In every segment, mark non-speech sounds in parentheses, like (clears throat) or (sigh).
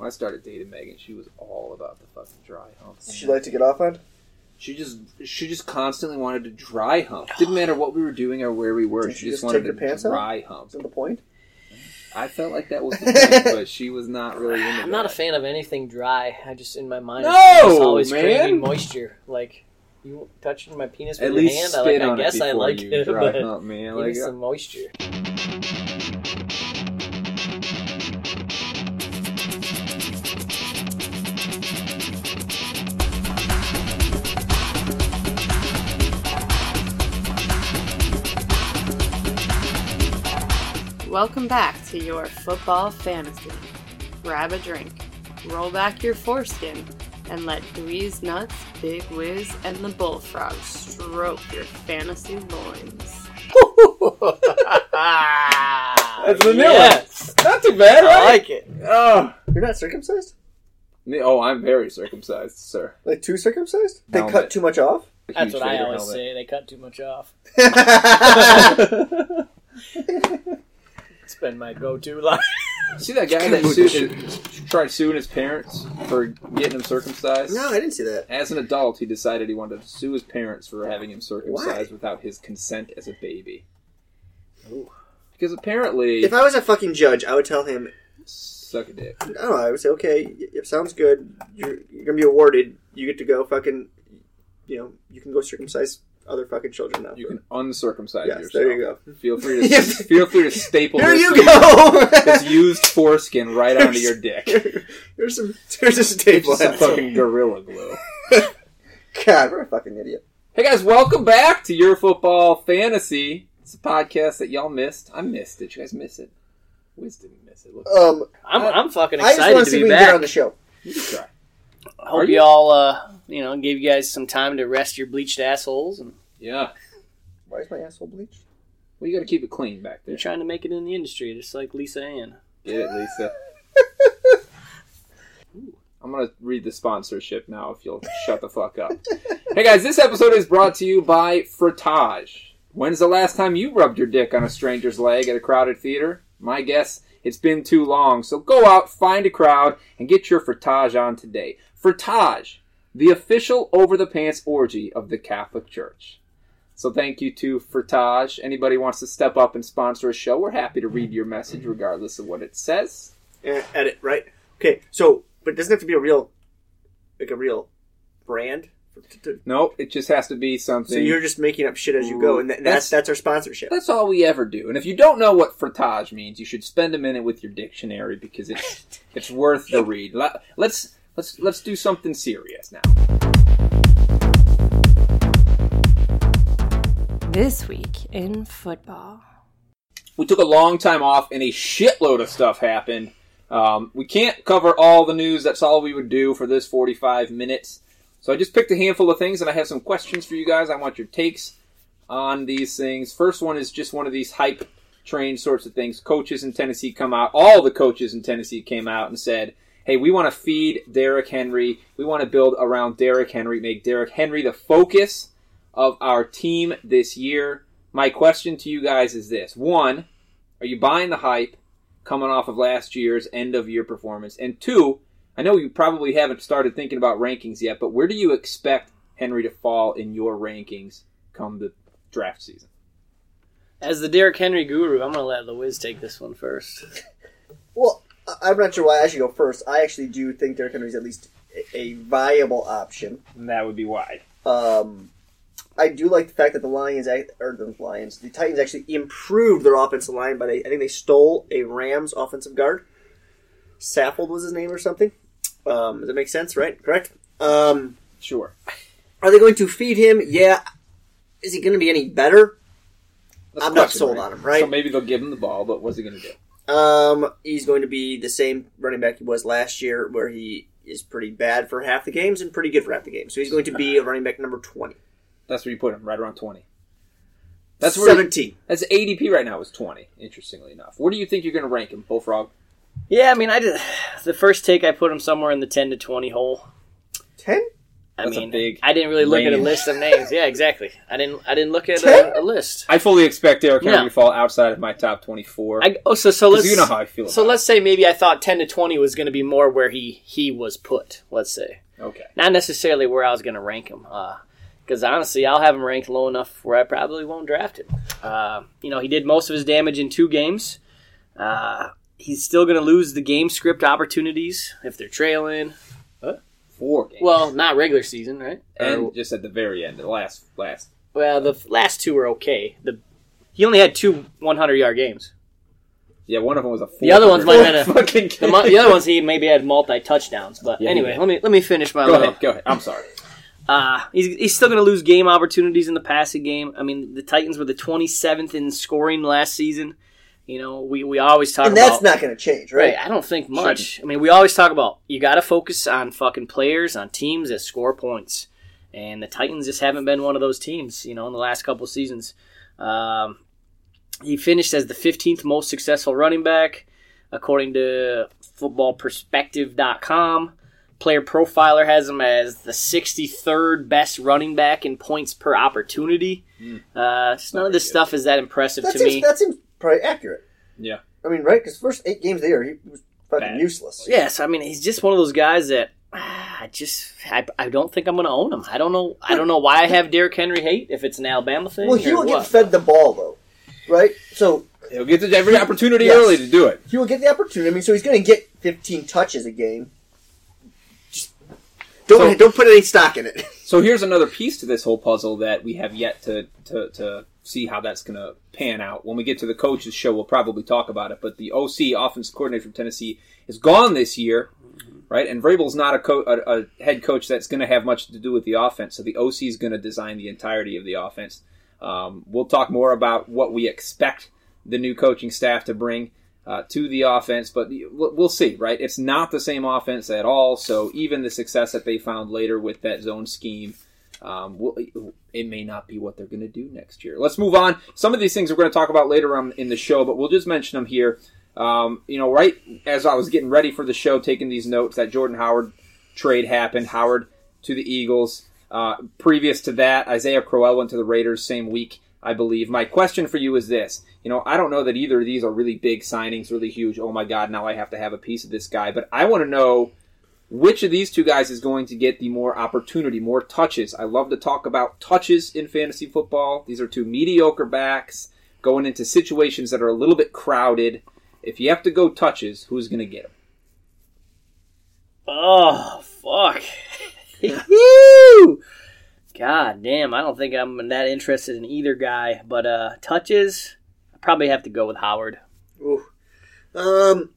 When I started dating Megan, she was all about the fucking dry hump. She liked to get off on. She just she just constantly wanted to dry hump. Didn't matter what we were doing or where we were. Didn't she just just wanted to pants off? dry hump. Is that the point? I felt like that was the (laughs) point, but she was not really into I'm not a that. fan of anything dry. I just in my mind, No, I'm always man. craving moisture. Like you touching my penis with At your least hand, spit I, like, on I guess it I before like you it, dry but hump, man. give Like, me some moisture. Welcome back to your football fantasy. Grab a drink, roll back your foreskin, and let Dweez Nuts, Big Wiz, and the Bullfrog stroke your fantasy loins. (laughs) That's the new yes. Not too bad, I right? like it. oh. You're not circumcised? oh, I'm very circumcised, sir. Like too circumcised? They Helmet. cut too much off? That's what I always helmet. say. They cut too much off. (laughs) (laughs) It's been my go-to (laughs) line. See that guy that sued, tried suing his parents for getting him circumcised? no, I didn't see that. As an adult, he decided he wanted to sue his parents for having him circumcised Why? without his consent as a baby. Ooh. Because apparently, If I was a fucking judge, I would tell him, suck a dick. I I would say, okay, y- it sounds good. You're, you're going to be awarded. You get to go fucking, you know, you can go circumcise other fucking children now. You can uncircumcise Yes, yourself. there you go. Feel free (laughs) to Yes. feel free to staple Here this, you used- go! this used foreskin right onto your dick. (laughs) Here's some, here's a staple. Some fucking gorilla glue. (laughs) God, we're a fucking idiot. Hey guys, welcome back to Your Football Fantasy. It's a podcast that y'all missed. I missed it. You guys miss it. Wiz didn't miss it. Look, Um, I'm, I'm fucking I just excited to to see be if we can get back. on the show. you can try. I hope you? you all, uh, you know, gave you guys some time to rest your bleached assholes, and Yeah. Why is my asshole bleached? Well, you got to keep it clean back there. you're trying to make it in the industry, just like Lisa Ann. Get it, Lisa. (laughs) I'm gonna read the sponsorship now. If you'll shut the fuck up. hey guys, this episode is brought to you by Frottage. When's the last time you rubbed your dick on a stranger's leg at a crowded theater? My guess, it's been too long. So go out, find a crowd, and get your Frottage on today. Frottage, the official over the pants orgy of the Catholic Church. So thank you to Frottage. Anybody wants to step up and sponsor a show, we're happy to read your message regardless of what it says. Eh, edit, right? Okay, so, but it doesn't have to be a real, like a real brand. Nope, it just has to be something. So you're just making up shit as you go, and th- That's- that's that's our sponsorship. That's all we ever do. And if you don't know what frottage means, you should spend a minute with your dictionary because it's (laughs) it's worth the read. Let's let's let's do something serious now. This week in football. We took a long time off, and a shitload of stuff happened. Um, we can't cover all the news. That's all we would do for this 45 minutes. So I just picked a handful of things, and I have some questions for you guys. I want your takes on these things. First one is just one of these hype train sorts of things. Coaches in Tennessee come out. All the coaches in Tennessee came out and said, "Hey, we want to feed Derrick Henry. We want to build around Derrick Henry. Make Derrick Henry the focus of our team this year." My question to you guys is this: One, are you buying the hype coming off of last year's end of year performance? And two, I know you probably haven't started thinking about rankings yet, but where do you expect Henry to fall in your rankings come the draft season? As the Derrick Henry guru, I'm going to let the Wiz take this one first. Well, I- I'm not sure why I should go first. I actually do think Derrick Henry's at least a- viable option. And that would be why. Um, I do like the fact that the Lions, or the Lions, the Titans actually improved their offensive line, but I think they stole a Rams offensive guard. Saffold was his name or something. Um, does that make sense? Right? Correct. Um, Sure. are they going to feed him? Yeah. Is he going to be any better? That's I'm not sold on him, right? So maybe they'll give him the ball, but what's he going to do? Um, he's going to be the same running back he was last year, where he is pretty bad for half the games and pretty good for half the games. So he's going to be a running back number twenty. That's where you put him, right around 20. That's where seventeen. That's ADP right now is 20, interestingly enough. Where do you think you're going to rank him, Bullfrog? Yeah, I mean, I did the first take. I put him somewhere in the 10 to 20 hole. Ten? I That's a mean, big I didn't really look at a list of names. Yeah, exactly. I didn't. I didn't look at a, a list. I fully expect Derrick Henry Yeah. to fall outside of my top 24. I, oh, so so 'Cause let's you know how I feel. so about let's say maybe I thought ten to twenty was going to be more where he he was put. Let's say. Okay. not necessarily where I was going to rank him. Because honestly, I'll have him ranked low enough where I probably won't draft him. Uh, you know, he did most of his damage in two games. Uh, he's still going to lose the game script opportunities if they're trailing. Four games. Well, not regular season, right? and Or- just at the very end, the last last. well, the last two were okay. The he only had two 100 yard games. Yeah, one of them was a. The other ones might have been a- (laughs) fucking. The, the other ones he maybe had multi touchdowns, but Yeah, anyway, let me let me finish my Go little. ahead. Go ahead. I'm sorry. Uh, he's, he's still going to lose game opportunities in the passing game. I mean, the Titans were the 27th in scoring last season. You know, we, we always talk and about. that's not going to change, right? Right, I don't think much. I mean, we always talk about you got to focus on fucking players, on teams that score points, and the Titans just haven't been one of those teams. You know, in the last couple seasons, um, he finished as the 15th most successful running back, according to FootballPerspective.com. Player Profiler has him as the 63rd best running back in points per opportunity. Uh, none of this stuff is that impressive to me. that seems probably accurate. Yeah. I mean, right? Because first eight games there, he was fucking Bad. useless. Yes, I mean he's just one of those guys that ah, I just I, I don't think I'm going to own him. I don't know I don't know why I have Derrick Henry hate if it's an Alabama thing. Well, he will get fed the ball though, right? So He'll get to every opportunity Yes. early to do it. he will get the opportunity. I mean, so he's going to get 15 touches a game. Just don't So- don't put any stock in it. So here's another piece to this whole puzzle that we have yet to to, to see how that's going to pan out. When we get to the coaches show, we'll probably talk about it. But the OC, offensive coordinator from Tennessee, is gone this year, right? And Vrabel's not a, co- a, a head coach that's going to have much to do with the offense. So the OC is going to design the entirety of the offense. Um, we'll talk more about what we expect the new coaching staff to bring uh, to the offense, but we'll we'll see, right? It's not the same offense at all. So even the success that they found later with that zone scheme, um, it may not be what they're going to do next year. Let's move on. Some of these things we're going to talk about later on in the show, but we'll just mention them here. Um, you know, right as I was getting ready for the show, taking these notes, that Jordan Howard trade happened. Howard to the Eagles. Uh, previous to that, Isaiah Crowell went to the Raiders same week, I believe. My question for you is this: You know, I don't know that either of these are really big signings, really huge. Oh my God, now I have to have a piece of this guy. But I want to know which of these two guys is going to get the more opportunity, more touches. I love to talk about touches in fantasy football. These are two mediocre backs going into situations that are a little bit crowded. If you have to go touches, who's going to get them? Oh fuck! (laughs) Woo! God damn! I don't think I'm that interested in either guy. But uh, touches, I probably have to go with Howard. Ooh. Um,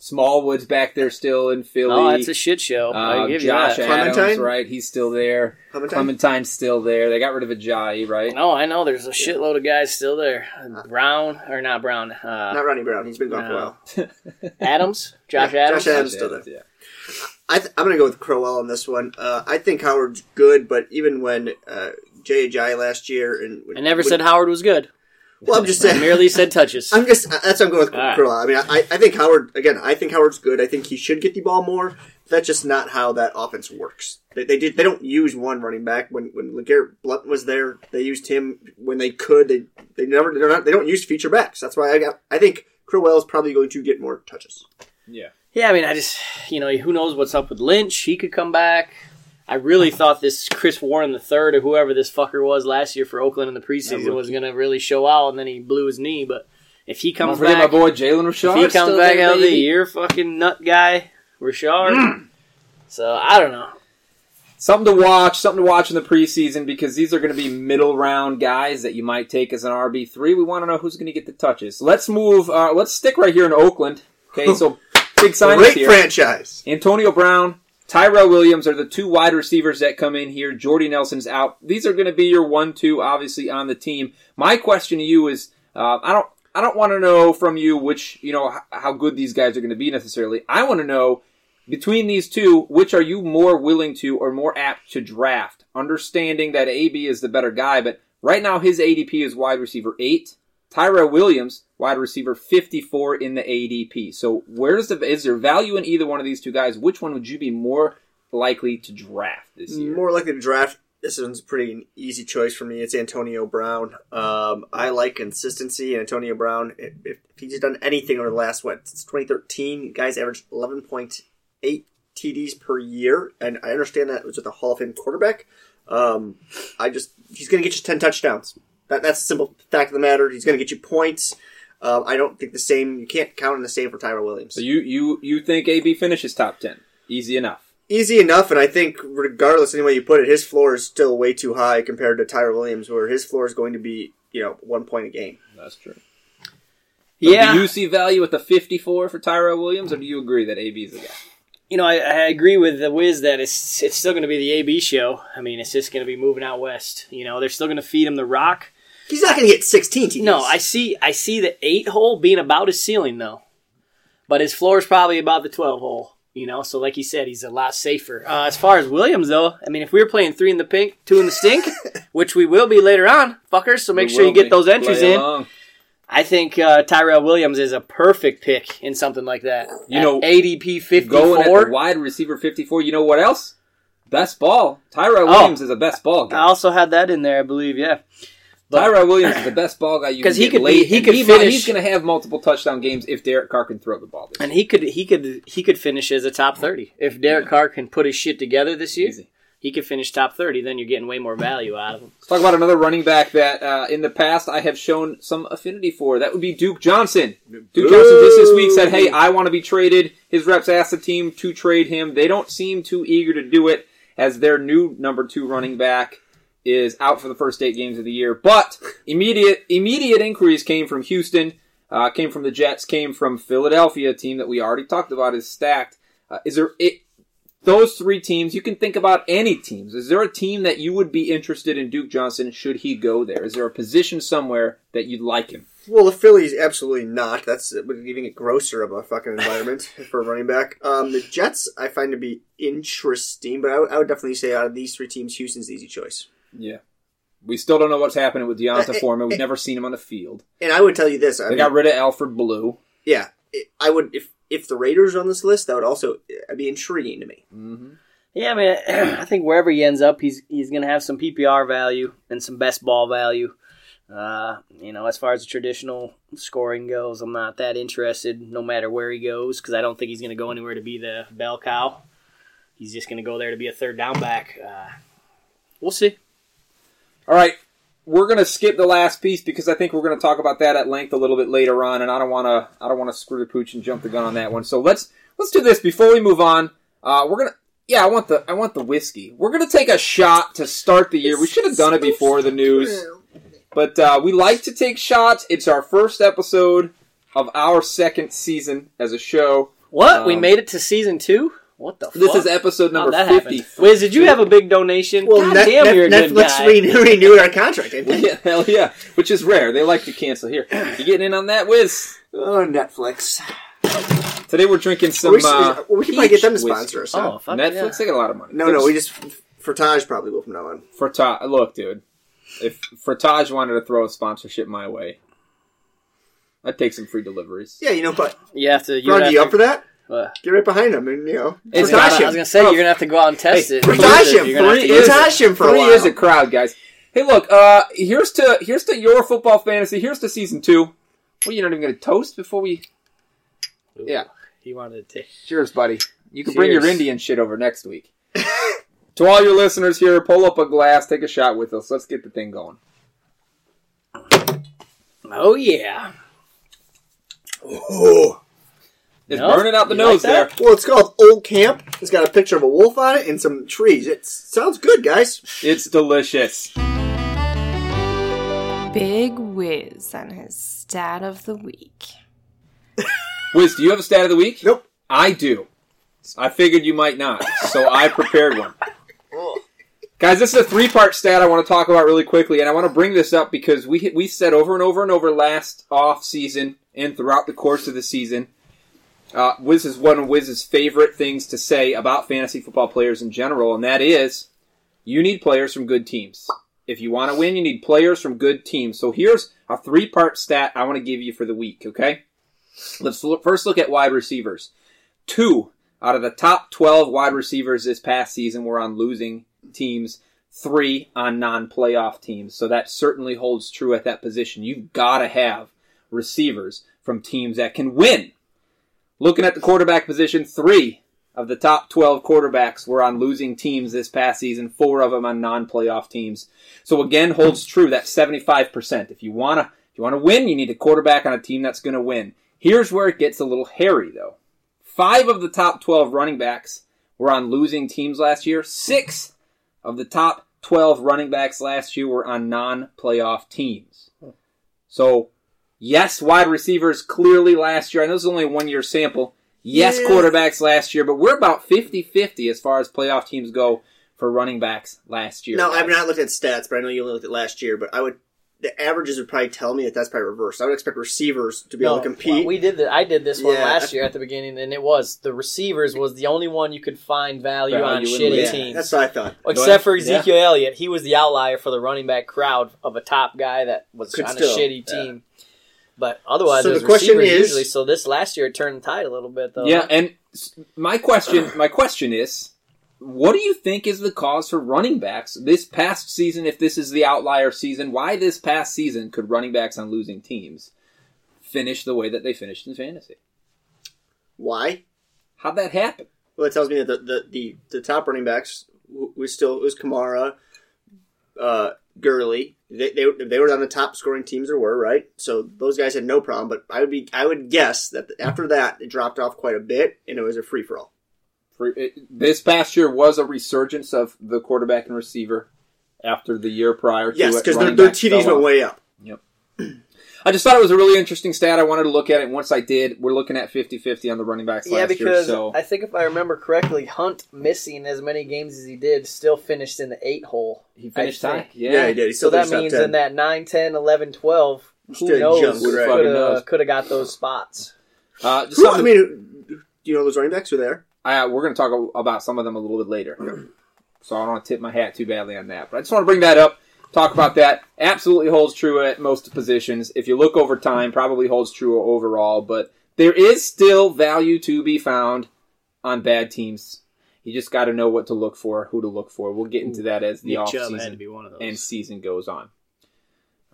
Smallwood's back there still in Philly. Oh, it's a shit show. I Uh, give Josh you that. Adams, Clementine? right? He's still there. Clementine? Clementine's still there. They got rid of Ajayi, right? No, I know. There's a shitload of guys still there. Brown or not Brown? Uh, not Ronnie Brown. He's been gone No. for a while. (laughs) Adams, Josh Yeah, Adams. Josh Adams. still there. yeah. I th- I'm going to go with Crowell on this one. Uh, I think Howard's good, but even when uh, Jay Ajayi last year and I never said Howard was good. Well, I'm just I saying. merely said touches. I'm just uh, that's what I'm going with All right. Crowell. I mean, I, I think Howard again. I think Howard's good. I think he should get the ball more. That's just not how that offense works. They, they did. They don't use one running back when when LeGarrette Blount was there. They used him when they could. They they never. They're not. They don't use feature backs. That's why I got. I think Crowell is probably going to get more touches. Yeah. Yeah, I mean, I just you know, who knows what's up with Lynch? He could come back. I really thought this Chris Warren the third or whoever this fucker was last year for Oakland in the preseason was going to really show out, and then he blew his knee. But if he comes back, my boy Jalen Richard. if he comes still back there, healthy, baby. you're fucking nut guy, Richard. so I don't know. Something to watch, something to watch in the preseason because these are going to be middle round guys that you might take as an RB three. We want to know who's going to get the touches. Let's move. Uh, let's stick right here in Oakland. Okay, (laughs) so big signings Great here. franchise. Antonio Brown, Tyrell Williams are the two wide receivers that come in here. Jordy Nelson's out. These are going to be your one-two, obviously, on the team. My question to you is, uh, I don't, I don't want to know from you which, you know, how good these guys are going to be necessarily. I want to know between these two, which are you more willing to or more apt to draft? Understanding that AB is the better guy, but right now his ADP is wide receiver eight. Tyrell Williams, wide receiver 54 in the ADP. So where's the is there value in either one of these two guys? Which one would you be more likely to draft this year? More likely to draft. This one's a pretty easy choice for me. It's Antonio Brown. Um, I like consistency. Antonio Brown, if, if he's done anything over the last, what, since 2013, guys averaged 11.8 TDs per year. And I understand that was with a Hall of Fame quarterback. Um, I just, he's going to get you 10 touchdowns. That, that's the simple fact of the matter. He's going to get you points. Um, I don't think the same, you can't count on the same for Tyrell Williams. So you you you think AB finishes top ten? Easy enough. easy enough, and I think regardless any way you put it, his floor is still way too high compared to Tyrell Williams, where his floor is going to be you know one point a game. That's true. But Yeah, Do you see value at the 54 for Tyrell Williams, or do you agree that AB is the guy? you know, I, I agree with the Wiz that it's it's still going to be the AB show. I mean, it's just going to be moving out west. You know, they're still going to feed him the rock. He's not going to get sixteen TDs. No, I see I see the eight hole being about his ceiling though, but his floor is probably about the twelve hole. You know, so like you said, he's a lot safer. Uh, as far as Williams though, I mean, if we were playing three in the pink, two in the stink, (laughs) which we will be later on, fuckers. So make We sure you get be. those entries Play in. along. I think uh, Tyrell Williams is a perfect pick in something like that. You At know, ADP fifty Going at the wide receiver 54. You know what else? Best ball. Tyrell Oh. Williams is a best ball I also had that in there, I believe. Yeah. But- Tyrell Williams is the best ball guy you can he could be- late. he could might- finish- He's going to have multiple touchdown games if Derek Carr can throw the ball. This And he could he could he could finish as a top thirty if Derek Carr can put his shit together this year. Easy. He could finish top thirty. Then you're getting way more value out of him. Let's talk about another running back that uh, in the past I have shown some affinity for. That would be Duke Johnson. Duke Johnson just this week said, "Hey, I want to be traded." His reps asked the team to trade him. They don't seem too eager to do it as their new number two running back is out for the first eight games of the year. But immediate immediate inquiries came from Houston, uh, came from the Jets, came from Philadelphia, a team that we already talked about is stacked. Uh, is there it, those three teams? You can think about any teams. Is there a team that you would be interested in Duke Johnson should he go there? Is there a position somewhere that you'd like him? Well, the Phillies absolutely not. That's even get grosser of a fucking environment (laughs) for a running back. Um, the Jets I find to be interesting, but I would- would definitely say out of these three teams, Houston's the easy choice. Yeah. We still don't know what's happening with D'Onta Uh, Foreman. We've uh, never seen him on the field. And I would tell you this: I They mean, got rid of Alfred Blue. yeah, I would if if the Raiders are on this list, that would also uh, be intriguing to me. Mm-hmm. Yeah, I mean, (clears throat) I think wherever he ends up, he's he's going to have some PPR value and some best ball value. Uh, you know, as far as the traditional scoring goes, I'm not that interested. No matter where he goes, because I don't think he's going to go anywhere to be the bell cow. He's just going to go there to be a third down back. Uh, we'll see. All right, we're gonna skip the last piece because I think we're gonna talk about that at length a little bit later on, and I don't want to I don't want to screw the pooch and jump the gun on that one. So let's let's do this before we move on. Uh, we're gonna yeah, I want the I want the whiskey. We're gonna take a shot to start the year. We should have done it before the news, but uh, we like to take shots. It's our first episode of our second season as a show. What? we Um, made it to season two? What the This fuck? is episode number How'd that fifty. happen? Wiz, did you have a big donation? Well, God Net- damn, Net- you're a good Netflix guy. re- renewed our contract. didn't they? yeah, (laughs) hell yeah, which is rare. They like to cancel here. You getting in on that, Wiz? Oh, Netflix. Today we're drinking some. we, uh, we can probably get them to sponsor us. huh? Oh, fuck Netflix, yeah. they got a lot of money. no, no, we just Frottage probably will from now on. Frottage. Look, dude, if Frottage wanted to throw a sponsorship my way, I'd take some free deliveries. Yeah, you know, but You have to. You Ron, have are you to, up for that? Uh, Get right behind him, and you know, It's I got- was Frottage gonna- I was gonna say Oh, you're gonna have to go out and test hey, it. Frottage him. You're gonna Three is- it. Him for a while. is a crowd, guys. Hey, look, uh, here's to here's to your football fantasy. Here's to season two. Well, you're not even gonna toast before we. Yeah. He wanted to. Cheers, buddy. You can bring your Indian shit over next week. (laughs) to all your listeners here, pull up a glass, take a shot with us. Let's get the thing going. Oh yeah. Oh. It's No? burning out the You like nose there. Well, it's called Old Camp. It's got a picture of a wolf on it and some trees. It sounds good, guys. It's delicious. Big whiz on his stat of the week. (laughs) Wiz, do you have a stat of the week? Nope. I do. I figured you might not, so I prepared one. (laughs) Guys, this is a three-part stat I want to talk about really quickly, and I want to bring this up because we we said over and over and over last off season and throughout the course of the season. Uh, Wiz is one of Wiz's favorite things to say about fantasy football players in general, and that is you need players from good teams. If you want to win, you need players from good teams. So here's a three-part stat I want to give you for the week. Okay, let's look, first look at wide receivers. Two out of the top 12 wide receivers this past season were on losing teams, three on non playoff teams. So that certainly holds true at that position. You've got to have receivers from teams that can win. Looking at the quarterback position, three of the top 12 quarterbacks were on losing teams this past season, four of them on non-playoff teams. So again, holds true that 75%. If you want to if you want to win, you need a quarterback on a team that's going to win. Here's where it gets a little hairy though. 5 of the top 12 running backs were on losing teams last year. 6 of the top 12 running backs last year were on non-playoff teams. So, yes, wide receivers clearly last year. I know this is only a one year sample. Yes, Yeah. quarterbacks last year, but we're about 50 50 as far as playoff teams go for running backs last year. No, I've not looked at stats, but I know you only looked at last year. But I would, the averages would probably tell me that that's probably reversed. I would expect receivers to be able to compete. well, we did that. I did this one Yeah. last year at the beginning, and it was the receivers was the only one you could find value, Value on shitty yeah, teams. that's what I thought. Except for Yeah. Ezekiel Elliott, he was the outlier for the running back crowd of a top guy that was Could on still, a shitty yeah. team. But otherwise, So the question receivers is- usually. So this last year, it turned the tide a little bit, though. Yeah, and my question, my question is, what do you think is the cause for running backs this past season? If this is the outlier season, why this past season could running backs on losing teams finish the way that they finished in fantasy? Why? How'd that happen? Well, it tells me that the the, the, the top running backs w- was still it was Kamara, uh, Gurley. They, they they were on the top scoring teams there were right. So those guys had no problem. But I would be I would guess that after that it dropped off quite a bit and it was a free for all. This past year was a resurgence of the quarterback and receiver after the year prior. to Yes, because their, their TDs went way up. I just thought it was a really interesting stat. I wanted to look at it. Once I did, we're looking at 50-50 on the running backs Yeah, last because year. So I think if I remember correctly, Hunt missing as many games as he did still finished in the eight hole. he finished I high. Yeah, Yeah, he did. He So that means 10. in that 9, 10, 11, 12, who Still knows jumped, could right. Have could have got those spots. Uh, just Who- I mean, do you know those running backs were there? Uh, we're going to talk about some of them a little bit later. (clears throat) So I don't want to tip my hat too badly on that. But I just want to bring that up, talk about that. Absolutely holds true at most positions. If you look over time, probably holds true overall. But there is still value to be found on bad teams. You just got to know what to look for, who to look for. We'll get into that as the Nick off Chubb had to season be one of those. and season goes on.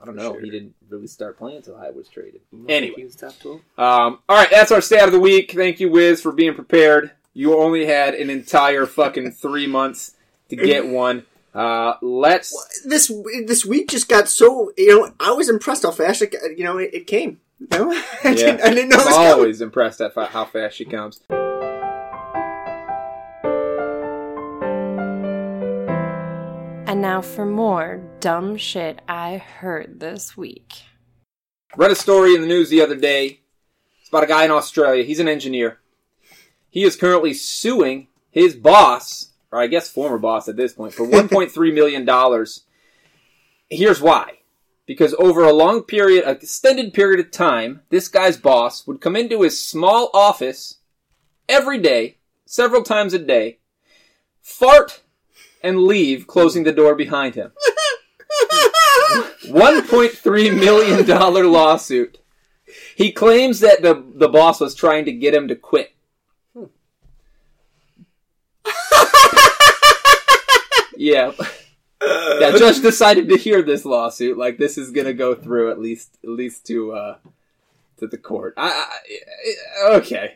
I don't know. Sure. He didn't really start playing until I was traded. You Anyway. he was top 12? Um, all right, that's our stat of the week. Thank you, Wiz, for being prepared. You only had an entire fucking three months to get (laughs) one. Uh, let's. This this week just got so you know I was impressed how fast it you know it, it came. (laughs) You know? I, didn't, I didn't know it I'm was coming. always impressed at fa- how fast she comes. And now for more dumb shit I heard this week. Read a story in the news the other day. It's about a guy in Australia. He's an engineer. He is currently suing his boss, or I guess former boss at this point, for $1.3 (laughs) million. Here's why. Because over a long period, an extended period of time, this guy's boss would come into his small office every day, several times a day, fart, and leave, closing the door behind him. $1.3 million lawsuit. He claims that the, the boss was trying to get him to quit. Yeah. (laughs) Yeah, judge decided to hear this lawsuit. Like this is gonna go through at least at least to uh to the court. I, I okay.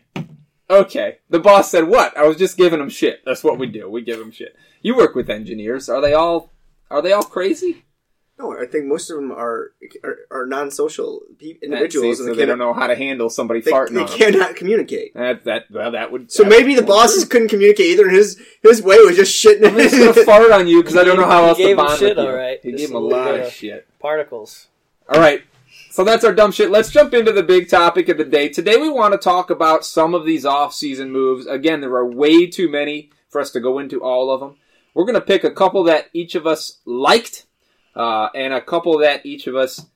Okay. The boss said what? I was just giving him shit. That's what we do. We give him shit. You work with engineers. Are they all are they all crazy? No, I think most of them are are, are non-social pe- See, individuals, so and they they, don't cannot, know how to handle somebody they, farting they on them. cannot communicate. That that well, that would. So that maybe would the bosses through. couldn't communicate either. His his way was just shitting. I'm just gonna fart on you because I don't know how else to bond shit, with you. all right. He Just gave him a a lot of of- shit. Particles. All right. So that's our dumb shit. Let's jump into the big topic of the day. Today we want to talk about some of these off-season moves. Again, there are way too many for us to go into all of them. We're going to pick a couple that each of us liked uh, and a couple that each of us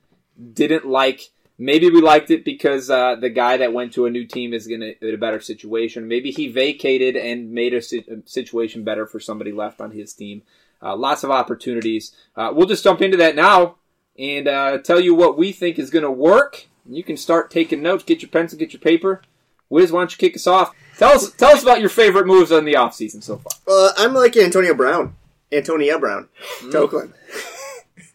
didn't like. Maybe we liked it because uh, the guy that went to a new team is gonna in a better situation. Maybe he vacated and made a, si- a situation better for somebody left on his team. Uh, lots of opportunities. Uh, we'll just jump into that now and uh, tell you what we think is going to work. You can start taking notes. Get your pencil, get your paper. Wiz, why don't you kick us off? Tell us, tell us about your favorite moves in the offseason so far. Uh, I'm like Antonio Brown, Antonia Brown, to Oakland. (laughs)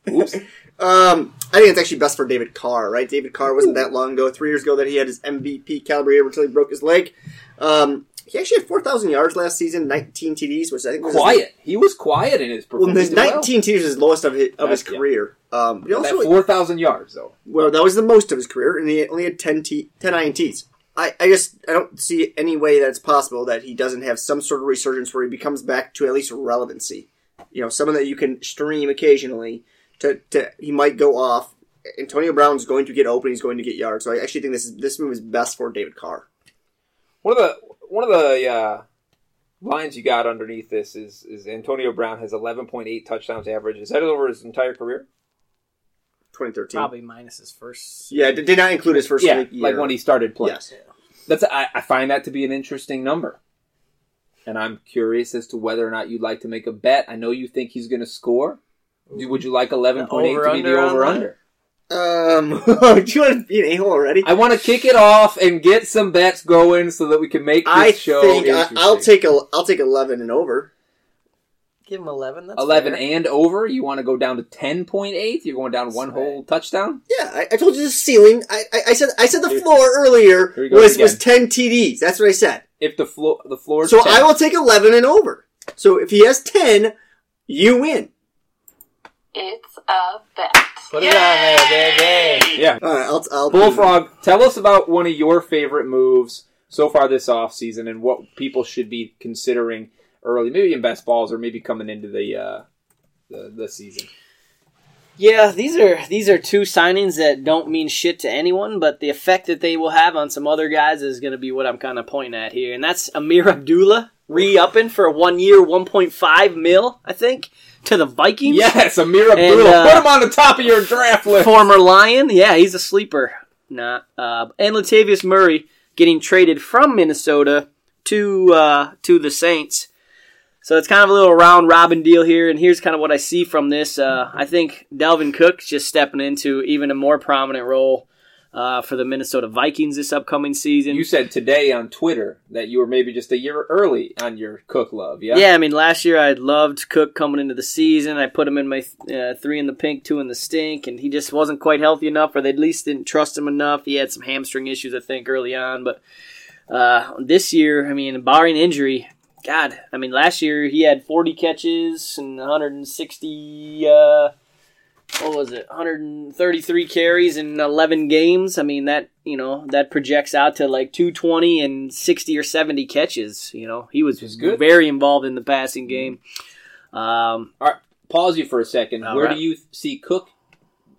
Oops. (laughs) Um, I think it's actually best for David Carr, right? David Carr wasn't that long ago, three years ago, that he had his MVP caliber year until he broke his leg. Um, he actually had 4,000 yards last season, 19 TDs, which I think was his- Quiet. He was quiet in his well, performance. his 19 TDs his lowest of his, of his yeah. career. Um, he also, That four thousand yards though. well, that was the most of his career, and he only had 10, T, 10 INTs. I, I just I don't see any way that it's possible that he doesn't have some sort of resurgence where he becomes back to at least relevancy. You know, someone that you can stream occasionally. To, to he might go off. Antonio Brown's going to get open. He's going to get yards. So I actually think this is this move is best for David Carr. One of the one of the uh, lines you got underneath this is is Antonio Brown has eleven point eight touchdowns average. Is that over his entire career? 2013. Probably minus his first. Yeah, did, did not include his first yeah, year. like when he started playing. Yes. That's I, I find that to be an interesting number, and I'm curious as to whether or not you'd like to make a bet. I know you think he's going to score. Would you like eleven point eight to be the over-under on over that? under? Um, (laughs) do you want to be an a-hole already? I want to kick it off and get some bets going so that we can make this I show. Think I I'll take a I'll take 11 and over. Give him eleven. That's eleven fair. and over. You want to go down to ten point eight? You're going down one That's whole touchdown. Yeah, I, I told you the ceiling. I, I, I said I said the floor earlier here he was was 10 TDs. That's what I said. If the floor the floor is So 10. I will take 11 and over. So if he has 10, you win. It's a bet. Put it on there, baby. yeah. All right, I'll I'll Bullfrog, tell us about one of your favorite moves so far this offseason and what people should be considering early, maybe in best balls or maybe coming into the uh, the, the season. Yeah, these are these are two signings that don't mean shit to anyone, but the effect that they will have on some other guys is going to be what I'm kind of pointing at here, and that's Ameer Abdullah re-upping for a one-year, 1.5 mil, I think, to the Vikings. Yes, Ameer Abdullah. Uh, Put him on the top of your draft list. former Lion. Yeah, he's a sleeper. Nah, uh, and Latavius Murray getting traded from Minnesota to uh, to the Saints. So it's kind of a little round robin deal here, and here's kind of what I see from this. Uh, I think Dalvin Cook's just stepping into even a more prominent role uh, for the Minnesota Vikings this upcoming season. You said today on Twitter that you were maybe just a year early on your Cook love, yeah? Yeah, I mean, last year I loved Cook coming into the season. I put him in my uh, three in the pink, two in the stink, and he just wasn't quite healthy enough, or they at least didn't trust him enough. He had some hamstring issues, I think, early on. But uh, this year, I mean, barring injury, God, I mean, last year he had 40 catches and 160. Uh, what was it? 133 carries in 11 games. I mean, that you know that projects out to like 220 and 60 or 70 catches. You know, he was good. very involved in the passing game. Um, Pause you for a second. Where right. do you see Cook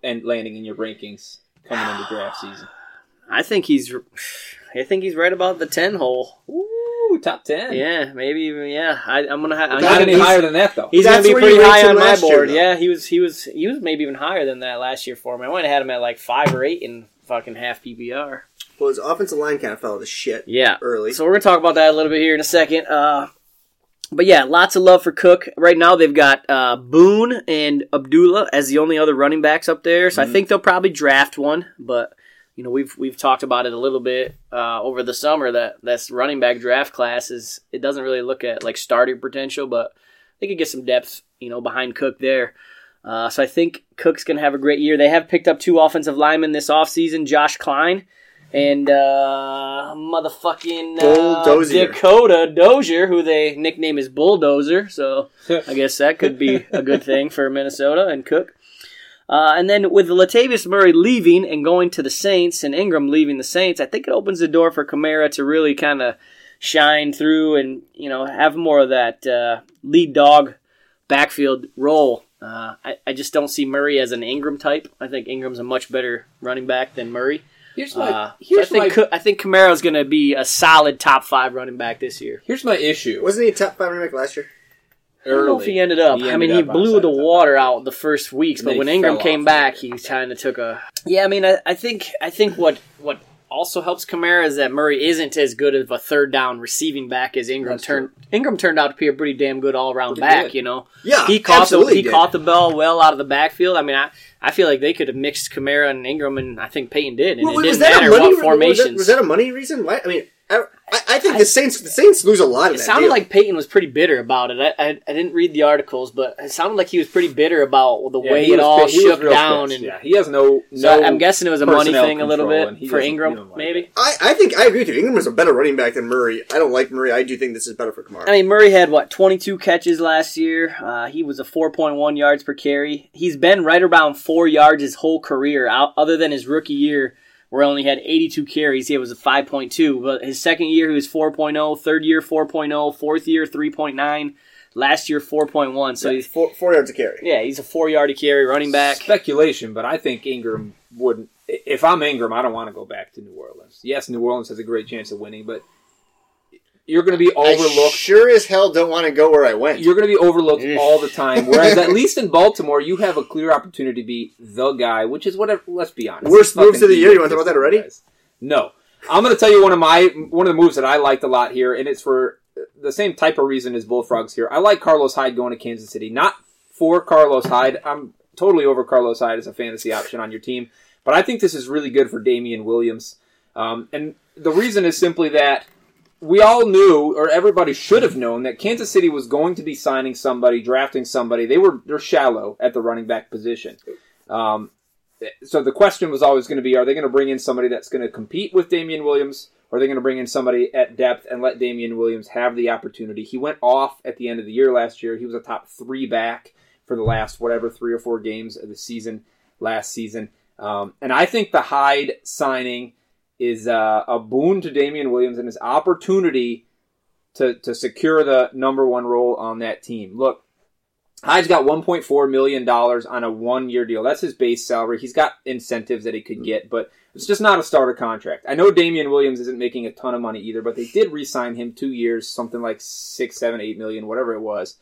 and landing in your rankings coming into draft season? (sighs) I think he's, (sighs) I think he's right about the 10 hole. Ooh, top 10. Yeah, maybe even yeah. I, I'm gonna have. Not any higher than that, though. He's gonna be pretty high on my last year, board. yeah, he was. He was. He was maybe even higher than that last year for me. I went have had him at like five or eight in fucking half PPR. Well, his offensive line kind of fell to shit Yeah. early. So we're gonna talk about that a little bit here in a second. Uh, but yeah, lots of love for Cook. Right now they've got uh, Boone and Abdullah as the only other running backs up there. So I think they'll probably draft one. But you know we've we've talked about it a little bit uh, over the summer that this running back draft class is it doesn't really look at like starting potential, but they could get some depth you know behind Cook there. Uh, so I think Cook's going to have a great year. They have picked up two offensive linemen this offseason, Josh Kline and uh, motherfucking uh. Dakota Dozier, who they nickname is Bulldozer. So (laughs) I guess that could be a good thing for Minnesota and Cook. Uh, and then with Latavius Murray leaving and going to the Saints and Ingram leaving the Saints, I think it opens the door for Kamara to really kind of shine through and you know have more of that uh, lead dog backfield role. Uh, I, I just don't see Murray as an Ingram type. I think Ingram's a much better running back than Murray. Here's my, Uh, so I here's think my, Ka- I think Kamara's going to be a solid top five running back this year. here's my issue. Wasn't he a top five running back last year? I don't know if he ended up. He I mean, he blew the water out the first weeks, but when Ingram came back, he kind of took a. Yeah, I mean, I, I think I think what what also helps Kamara is that Murray isn't as good of a third down receiving back as Ingram That's turned. Ingram turned out to be a pretty damn good all around back. good. You know, Yeah, he caught the, he did. caught the ball well out of the backfield. I mean, I, I feel like they could have mixed Kamara and Ingram, and I think Payton did, and Well, it didn't matter money? what Was that, formations. was that a money reason? Why? I mean, I, I- I think the Saints the Saints lose a lot. of. It that sounded deal. like Payton was pretty bitter about it. I, I, I didn't read the articles, but it sounded like he was pretty bitter about the Yeah, way he it was all pi- shook down. pissed. And yeah, he has no so no. I'm guessing it was a money thing a little bit for Ingram, like maybe. it. I, I think I agree with you. Ingram is a better running back than Murray. I don't like Murray. I do think this is better for Kamara. I mean, Murray had what 22 catches last year. Uh, he was a 4.1 yards per carry. He's been right around four yards his whole career, out, other than his rookie year where he only had 82 carries. He was a 5.2. But his second year he was 4.0. Third year 4.0. Fourth year 3.9. Last year 4.1. So Yeah, he's four, four yards a carry. yeah, he's a four yard a carry running back. speculation, but I think Ingram wouldn't. If I'm Ingram, I don't want to go back to New Orleans. Yes, New Orleans has a great chance of winning, but you're going to be I overlooked. sure as hell don't want to go where I went. You're going to be overlooked all the time. Whereas at (laughs) least in Baltimore, you have a clear opportunity to be the guy, which is whatever. Let's be honest. Worst moves of the year. You wanna talk about that already? guys. No, I'm going to tell you one of my one of the moves that I liked a lot here, and it's for the same type of reason as Bullfrogs here. I like Carlos Hyde going to Kansas City, not for Carlos Hyde. I'm totally over Carlos Hyde as a fantasy option on your team, but I think this is really good for Damien Williams. Um, and the reason is simply that we all knew, or everybody should have known, that Kansas City was going to be signing somebody, drafting somebody. They were they're shallow at the running back position. Um, so the question was always going to be: Are they going to bring in somebody that's going to compete with Damien Williams, or are they going to bring in somebody at depth and let Damien Williams have the opportunity? He went off at the end of the year last year. He was a top three back for the last whatever three or four games of the season last season. Um, and I think the Hyde signing is uh, a boon to Damien Williams and his opportunity to, to secure the number one role on that team. Look, Hyde's got $1.4 million on a one year deal. That's his base salary. He's got incentives that he could get, but it's just not a starter contract. I know Damien Williams isn't making a ton of money either, but they did re sign him two years, something like six, seven, eight million, whatever it was.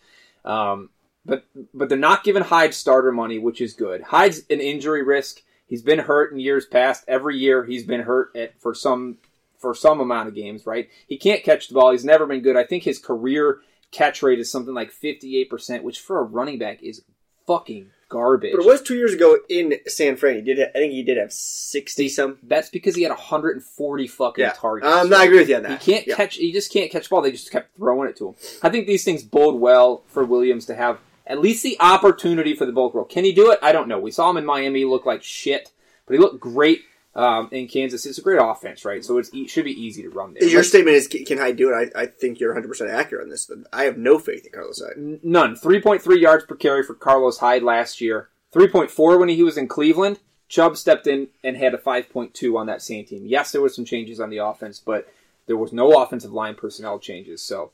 Um, but but they're not giving Hyde starter money, which is good. Hyde's an injury risk. He's been hurt in years past. Every year he's been hurt at for some for some amount of games, right? He can't catch the ball. He's never been good. I think his career catch rate is something like 58%, which for a running back is fucking garbage. But it was two years ago in San Fran. He did. I think he did have sixty some. That's because he had 140 fucking Yeah, targets. um, no, I agree with you on that. He can't Yeah. catch. He just can't catch the ball. They just kept throwing it to him. I think these things bode well for Williams to have at least the opportunity for the bulk role. Can he do it? I don't know. We saw him in Miami look like shit, but he looked great um, in Kansas. It's a great offense, right? So it's, it should be easy to run there. Your statement is can Hyde do it? I, I think you're 100 percent accurate on this. I have no faith in Carlos Hyde. none. 3.3 yards per carry for Carlos Hyde last year. 3.4 when he was in Cleveland. Chubb stepped in and had a 5.2 on that same team. Yes, there were some changes on the offense, but there was no offensive line personnel changes. So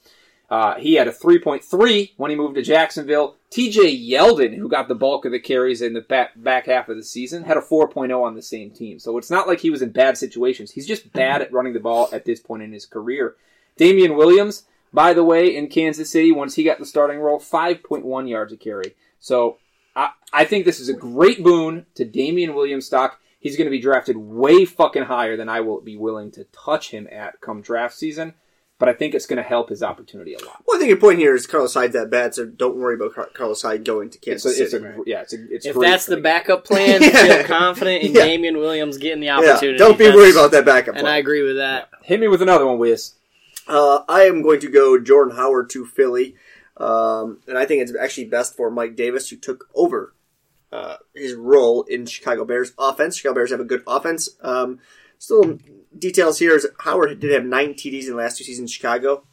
uh, he had a 3.3 when he moved to Jacksonville. TJ Yeldon, who got the bulk of the carries in the back, back half of the season, had a 4.0 on the same team. So it's not like he was in bad situations. He's just bad at running the ball at this point in his career. Damien Williams, by the way, in Kansas City, once he got the starting role, 5.1 yards a carry. So I, I think this is a great boon to Damien Williams stock. He's going to be drafted way fucking higher than I will be willing to touch him at come draft season. But I think it's going to help his opportunity a lot. Well, I think your point here is Carlos Hyde's that bad, so don't worry about Car- Carlos Hyde going to It's Kansas a, it's City. a, yeah, it's a, it's If that's the backup plan, (laughs) Yeah. feel confident in Yeah. Damien Williams getting the yeah, opportunity. don't be That's- worried about that backup. And plan. I agree with that. Hit me with another one, Wiz. Uh, I am going to go Jordan Howard to Philly, um, and I think it's actually best for Mike Davis, who took over uh, his role in Chicago Bears offense. Chicago Bears have a good offense. Um, still, details here is Howard did have nine TDs in the last two seasons in Chicago.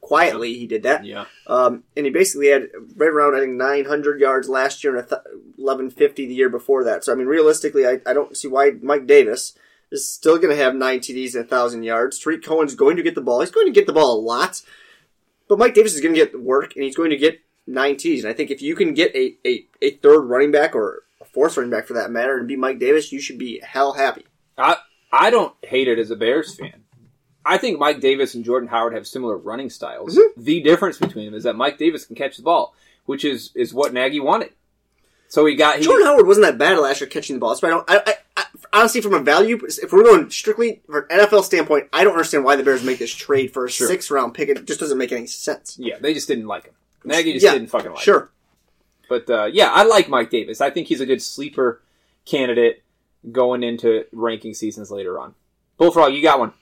Quietly, he did that. Yeah. Um, and he basically had right around I think 900 yards last year and 1150 the year before that. So I mean, realistically, I, I don't see why Mike Davis is still going to have nine TDs and a thousand yards. Tarik Cohen's going to get the ball. He's going to get the ball a lot, but Mike Davis is going to get work and he's going to get nine TDs. And I think if you can get a, a, a third running back or a fourth running back for that matter and be Mike Davis, you should be hell happy. I I don't hate it as a Bears fan. I think Mike Davis and Jordan Howard have similar running styles. The difference between them is that Mike Davis can catch the ball, which is is what Nagy wanted. So he got he, Jordan Howard wasn't that bad last year catching the ball. So I don't. I, I, I, honestly, from a value, if we're going strictly from an NFL standpoint, I don't understand why the Bears make this trade for a Sure. sixth round pick. It just doesn't make any sense. yeah, they just didn't like him. Nagy just Yeah, didn't fucking like him. Sure. But uh, yeah, I like Mike Davis. I think he's a good sleeper candidate going into ranking seasons later on. Bullfrog, you got one.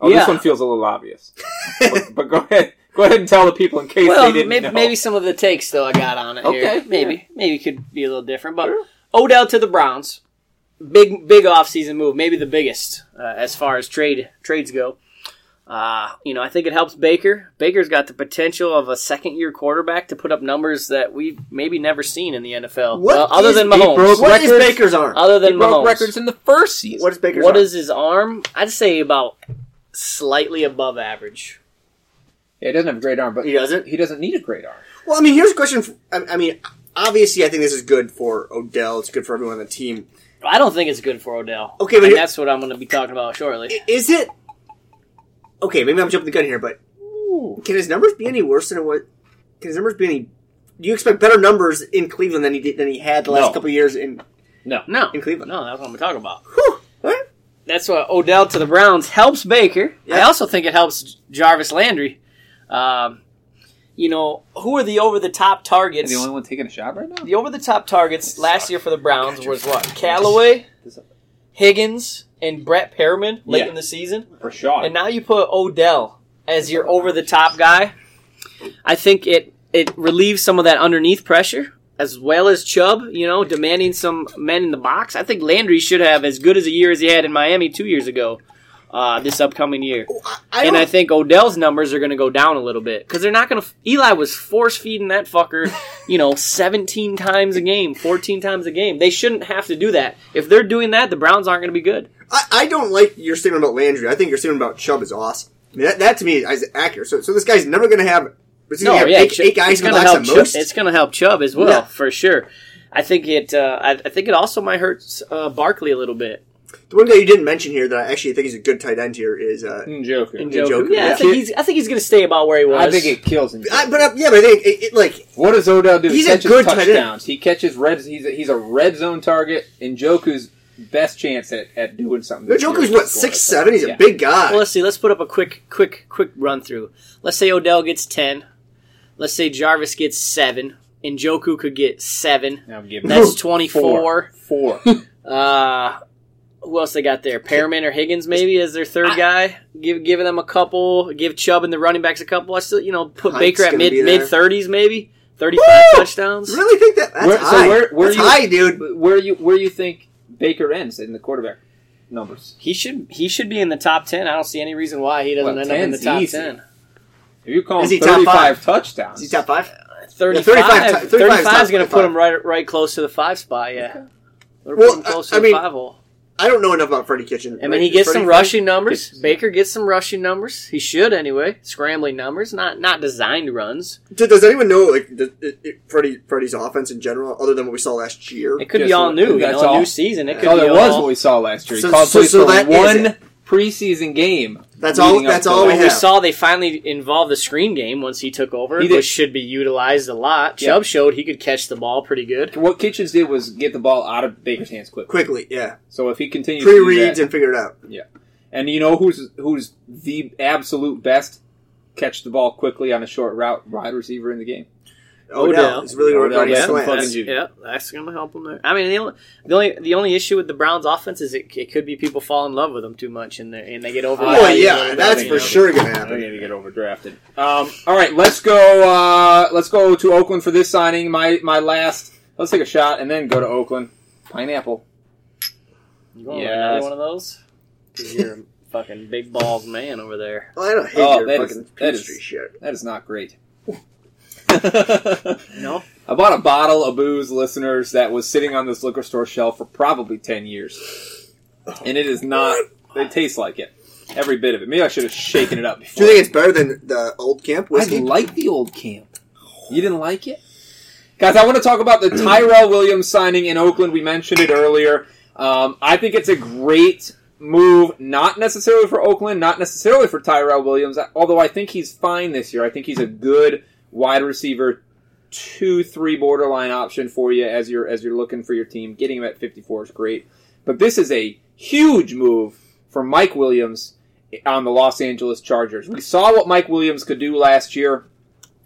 Oh, Yeah. this one feels a little obvious. but, but go ahead. Go ahead and tell the people in case Well, they didn't maybe, know. maybe some of the takes though I got on it here. Okay, Maybe maybe could be a little different, but Sure. Odell to the Browns, big big offseason move, maybe the biggest uh, as far as trade trades go. Uh, you know, I think it helps Baker. Baker's got the potential of a second year quarterback to put up numbers that we've maybe never seen in the NFL. What Well, other is- than Mahomes. broke What is records? Baker's arm? Other He than broke Mahomes. records in the first season. What is Baker's What arm? is his arm? I'd say about slightly above average. Yeah, he doesn't have a great arm, but He doesn't? He doesn't need a great arm. Well, I mean, here's a question. For, I, I mean, obviously, I think this is good for Odell. It's good for everyone on the team. I don't think it's good for Odell. Okay, but and here- that's what I'm going to be talking about shortly. Is it? Okay, maybe I'm jumping the gun here, but can his numbers be any worse than what? Can his numbers be any? Do you expect better numbers in Cleveland than he did than he had the last No. couple of years in? No. No, In Cleveland. no, that's what I'm talking about. Whew, all right. That's what Odell to the Browns helps Baker. I also think it helps Jarvis Landry. Um, you know, who are the over the top targets? The only one taking a shot right now? The over the top targets last year for the Browns Got was what? fucking Callaway, Higgins, and Brett Perriman late Yeah. in the season. For sure. And now you put Odell as your over the top guy. I think it it relieves some of that underneath pressure as well as Chubb, you know, demanding some men in the box. I think Landry should have as good as a year as he had in Miami 2 years ago. Uh, this upcoming year. I, I and I think Odell's numbers are going to go down a little bit because they're not going to. Eli was force feeding that fucker, (laughs) you know, 17 times a game, 14 times a game. They shouldn't have to do that. If they're doing that, the Browns aren't going to be good. I, I don't like your statement about Landry. I think your statement about Chubb is awesome. I mean, that, that to me is accurate. So, so this guy's never going to have. No, have yeah, eight, Ch- eight guys it's going to help. Chubb. It's going to help Chubb as well, Yeah. for sure. I think it. Uh, I, I think it also might hurt uh, Barkley a little bit. The one guy you didn't mention here that I actually think is a good tight end here is. Uh, Njoku. Njoku. Njoku, Yeah, I yeah. think he's. I think he's going to stay about where he was. I think it kills him. I, but uh, yeah, but I think it, it, like What does Odell do? He's he a catches good tight end. touchdowns. He catches red. He's a, he's a red zone target. And Njoku's best chance at, at doing something. this Njoku's what six seven. He's a big guy. Well, let's see. Let's put up a quick, quick, quick run through. Let's say Odell gets ten. Let's say Jarvis gets seven, and Njoku could get seven. Yeah. I'm giving That's (laughs) him twenty-four. Four. (laughs) Uh, who else they got there? Perriman or Higgins maybe as their third I- guy. Give giving them a couple. Give Chubb and the running backs a couple. I still, you know, put Hunt's Baker at mid mid thirties maybe. Thirty-five touchdowns. really think that that's Where- so high. where- where that's you- high, dude. where you where you think Baker ends in the quarterback numbers? He should he should be in the top ten. I don't see any reason why he doesn't Well, end up in the top easy. ten. If you call him top 35 five? touchdowns, Is he top five? Uh, 35, 35 is 35 is going to put him right right close to the five spot. Yeah, Or Well, put him uh, close I- to I the mean, five hole. I don't know enough about Freddie Kitchen. I mean, he gets some Freddie- rushing numbers. Gets- Baker gets some rushing numbers. He should anyway. Scrambling numbers, not not designed runs. Does, does anyone know like does, it, it, Freddie Freddie's offense in general, other than what we saw last year? It could Just be all new. You that's know, all. a new season. It could That's all be there was what we saw last year. He So- called so- plays so for that is one it. Preseason game. That's all- that's all that. we we saw they finally involved the screen game once he took over, He which should be utilized a lot. Yeah. Chubb showed he could catch the ball pretty good. What Kitchens did was get the ball out of Baker's hands quick. quickly. Yeah, So if he continues pre to do reads and figure it out. Yeah, and you know who's who's the absolute best catch the ball quickly on a short route wide receiver in the game? Odell, Odell. is really Odell running gets some That's, yeah, that's going to help him there. I mean, the only, the only the only issue with the Browns' offense is it, it could be people fall in love with them too much and they and they get over. Oh, Oh yeah, that's for sure gonna They're happen. going to get overdrafted. Um, all right, let's go. Uh, let's go to Oakland for this signing. My my last. Let's take a shot and then go to Oakland. Pineapple. You want Yes. another one of those? (laughs) Because you're a fucking big balls man over there. Oh, I don't hate Oh, your that is- fucking that pastry shit. That is not great. (laughs) No, I bought a bottle of booze, listeners, that was sitting on this liquor store shelf for probably 10 years. And it is not, it tastes like it. Every bit of it. Maybe I should have shaken it up before. Do before. you think it's better than the old camp I whiskey? like the old camp. You didn't like it? Guys, I want to talk about the (clears throat) Tyrell Williams signing in Oakland. We mentioned it earlier. Um, I think it's a great move, not necessarily for Oakland, not necessarily for Tyrell Williams, although I think he's fine this year. I think he's a good wide receiver, two, three borderline option for you as you're as you're looking for your team. Getting him at 54 is great. But this is a huge move for Mike Williams on the Los Angeles Chargers. We saw what Mike Williams could do last year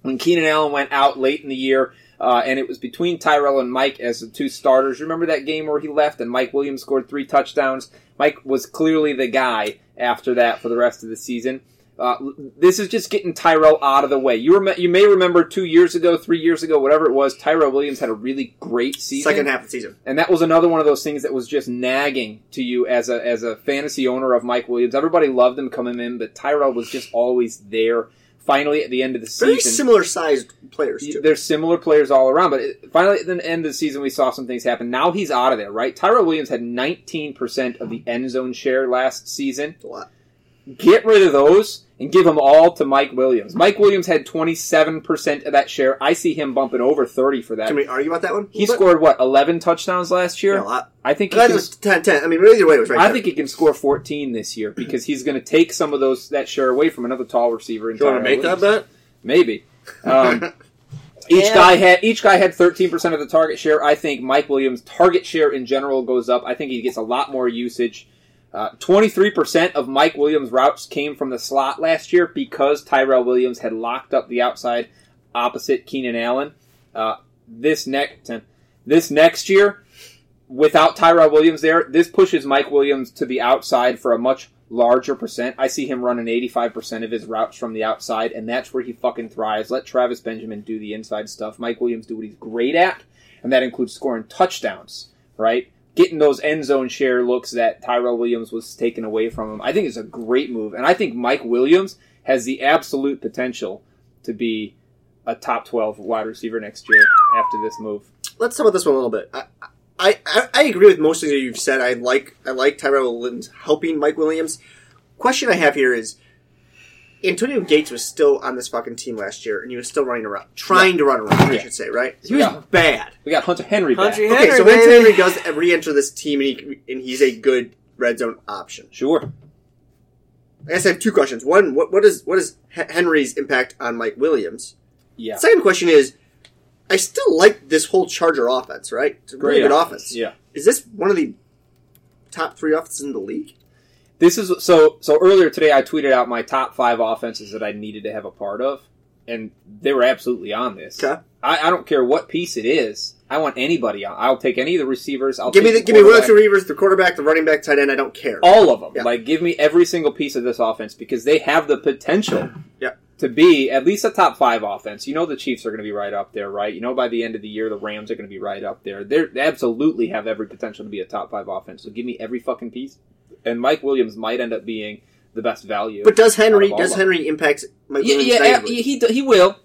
when Keenan Allen went out late in the year. Uh, and it was between Tyrell and Mike as the two starters. Remember that game where he left and Mike Williams scored three touchdowns? Mike was clearly the guy after that for the rest of the season. Uh, this is just getting Tyrell out of the way. You rem- you may remember two years ago, three years ago, whatever it was, Tyrell Williams had a really great season. Second half of the season. And that was another one of those things that was just nagging to you as a as a fantasy owner of Mike Williams. Everybody loved him coming in, but Tyrell was just always there. Finally, at the end of the season, Very similar sized players, too. there's similar players all around. But it, finally, at the end of the season, we saw some things happen. Now he's out of there, right? Tyrell Williams had 19% of the end zone share last season. That's a lot. Get rid of those and give them all to Mike Williams. Mike Williams had 27% of that share. I see him bumping over 30 for that. Can we argue about that one? He bit? scored what 11 touchdowns last year. Yeah, a lot. I think he That can, was 10 10. I mean, either way, it was right I there. think he can score 14 this year because he's going to take some of those that share away from another tall receiver. in Do you want to Tyrell make that bet? Maybe. (laughs) Um, each Yeah. guy had each guy had 13% of the target share. I think Mike Williams' target share in general goes up. I think he gets a lot more usage. Uh, 23% of Mike Williams' routes came from the slot last year because Tyrell Williams had locked up the outside opposite Keenan Allen. Uh, this next this next year, without Tyrell Williams there, this pushes Mike Williams to the outside for a much larger percent. I see him running 85% of his routes from the outside, and that's where he fucking thrives. Let Travis Benjamin do the inside stuff. Mike Williams do what he's great at, and that includes scoring touchdowns, right? Getting those end zone share looks that Tyrell Williams was taken away from him. I think it's a great move, and I think Mike Williams has the absolute potential to be a top 12 wide receiver next year after this move. Let's talk about this one a little bit. I, I, I, agree with most things that you've said. I like I like Tyrell Williams helping Mike Williams. Question I have here is Antonio Gates was still on this fucking team last year, and he was still running around, trying to run around. I Yeah. should say, right? He was Yeah. bad. We got Hunter Henry back. Henry. Okay, so Henry, when. Henry does re-enter this team, and, he, and he's a good red zone option. Sure. I guess I have two questions. One, what, what is what is H- Henry's impact on Mike Williams? Yeah. Second question is, I still like this whole Charger offense, right? It's a really good offense. Yeah. Is this one of the top three offenses in the league? This is so. So earlier today, I tweeted out my top five offenses that I needed to have a part of, and they were absolutely on this. Okay. I, I don't care what piece it is. I want anybody on. I'll take any of the receivers. I'll give me the, take give me the quarterback. receivers, the quarterback, the running back, tight end. I don't care. all of them. Yeah. Like, give me every single piece of this offense because they have the potential (clears throat) Yeah. to be at least a top five offense. You know the Chiefs are going to be right up there, right? You know by the end of the year the Rams are going to be right up there. They're, they absolutely have every potential to be a top five offense. So give me every fucking piece. And Mike Williams might end up being the best value. But does Henry Out of all does them. Henry impact Mike yeah, Williams yeah, negatively? he, he will.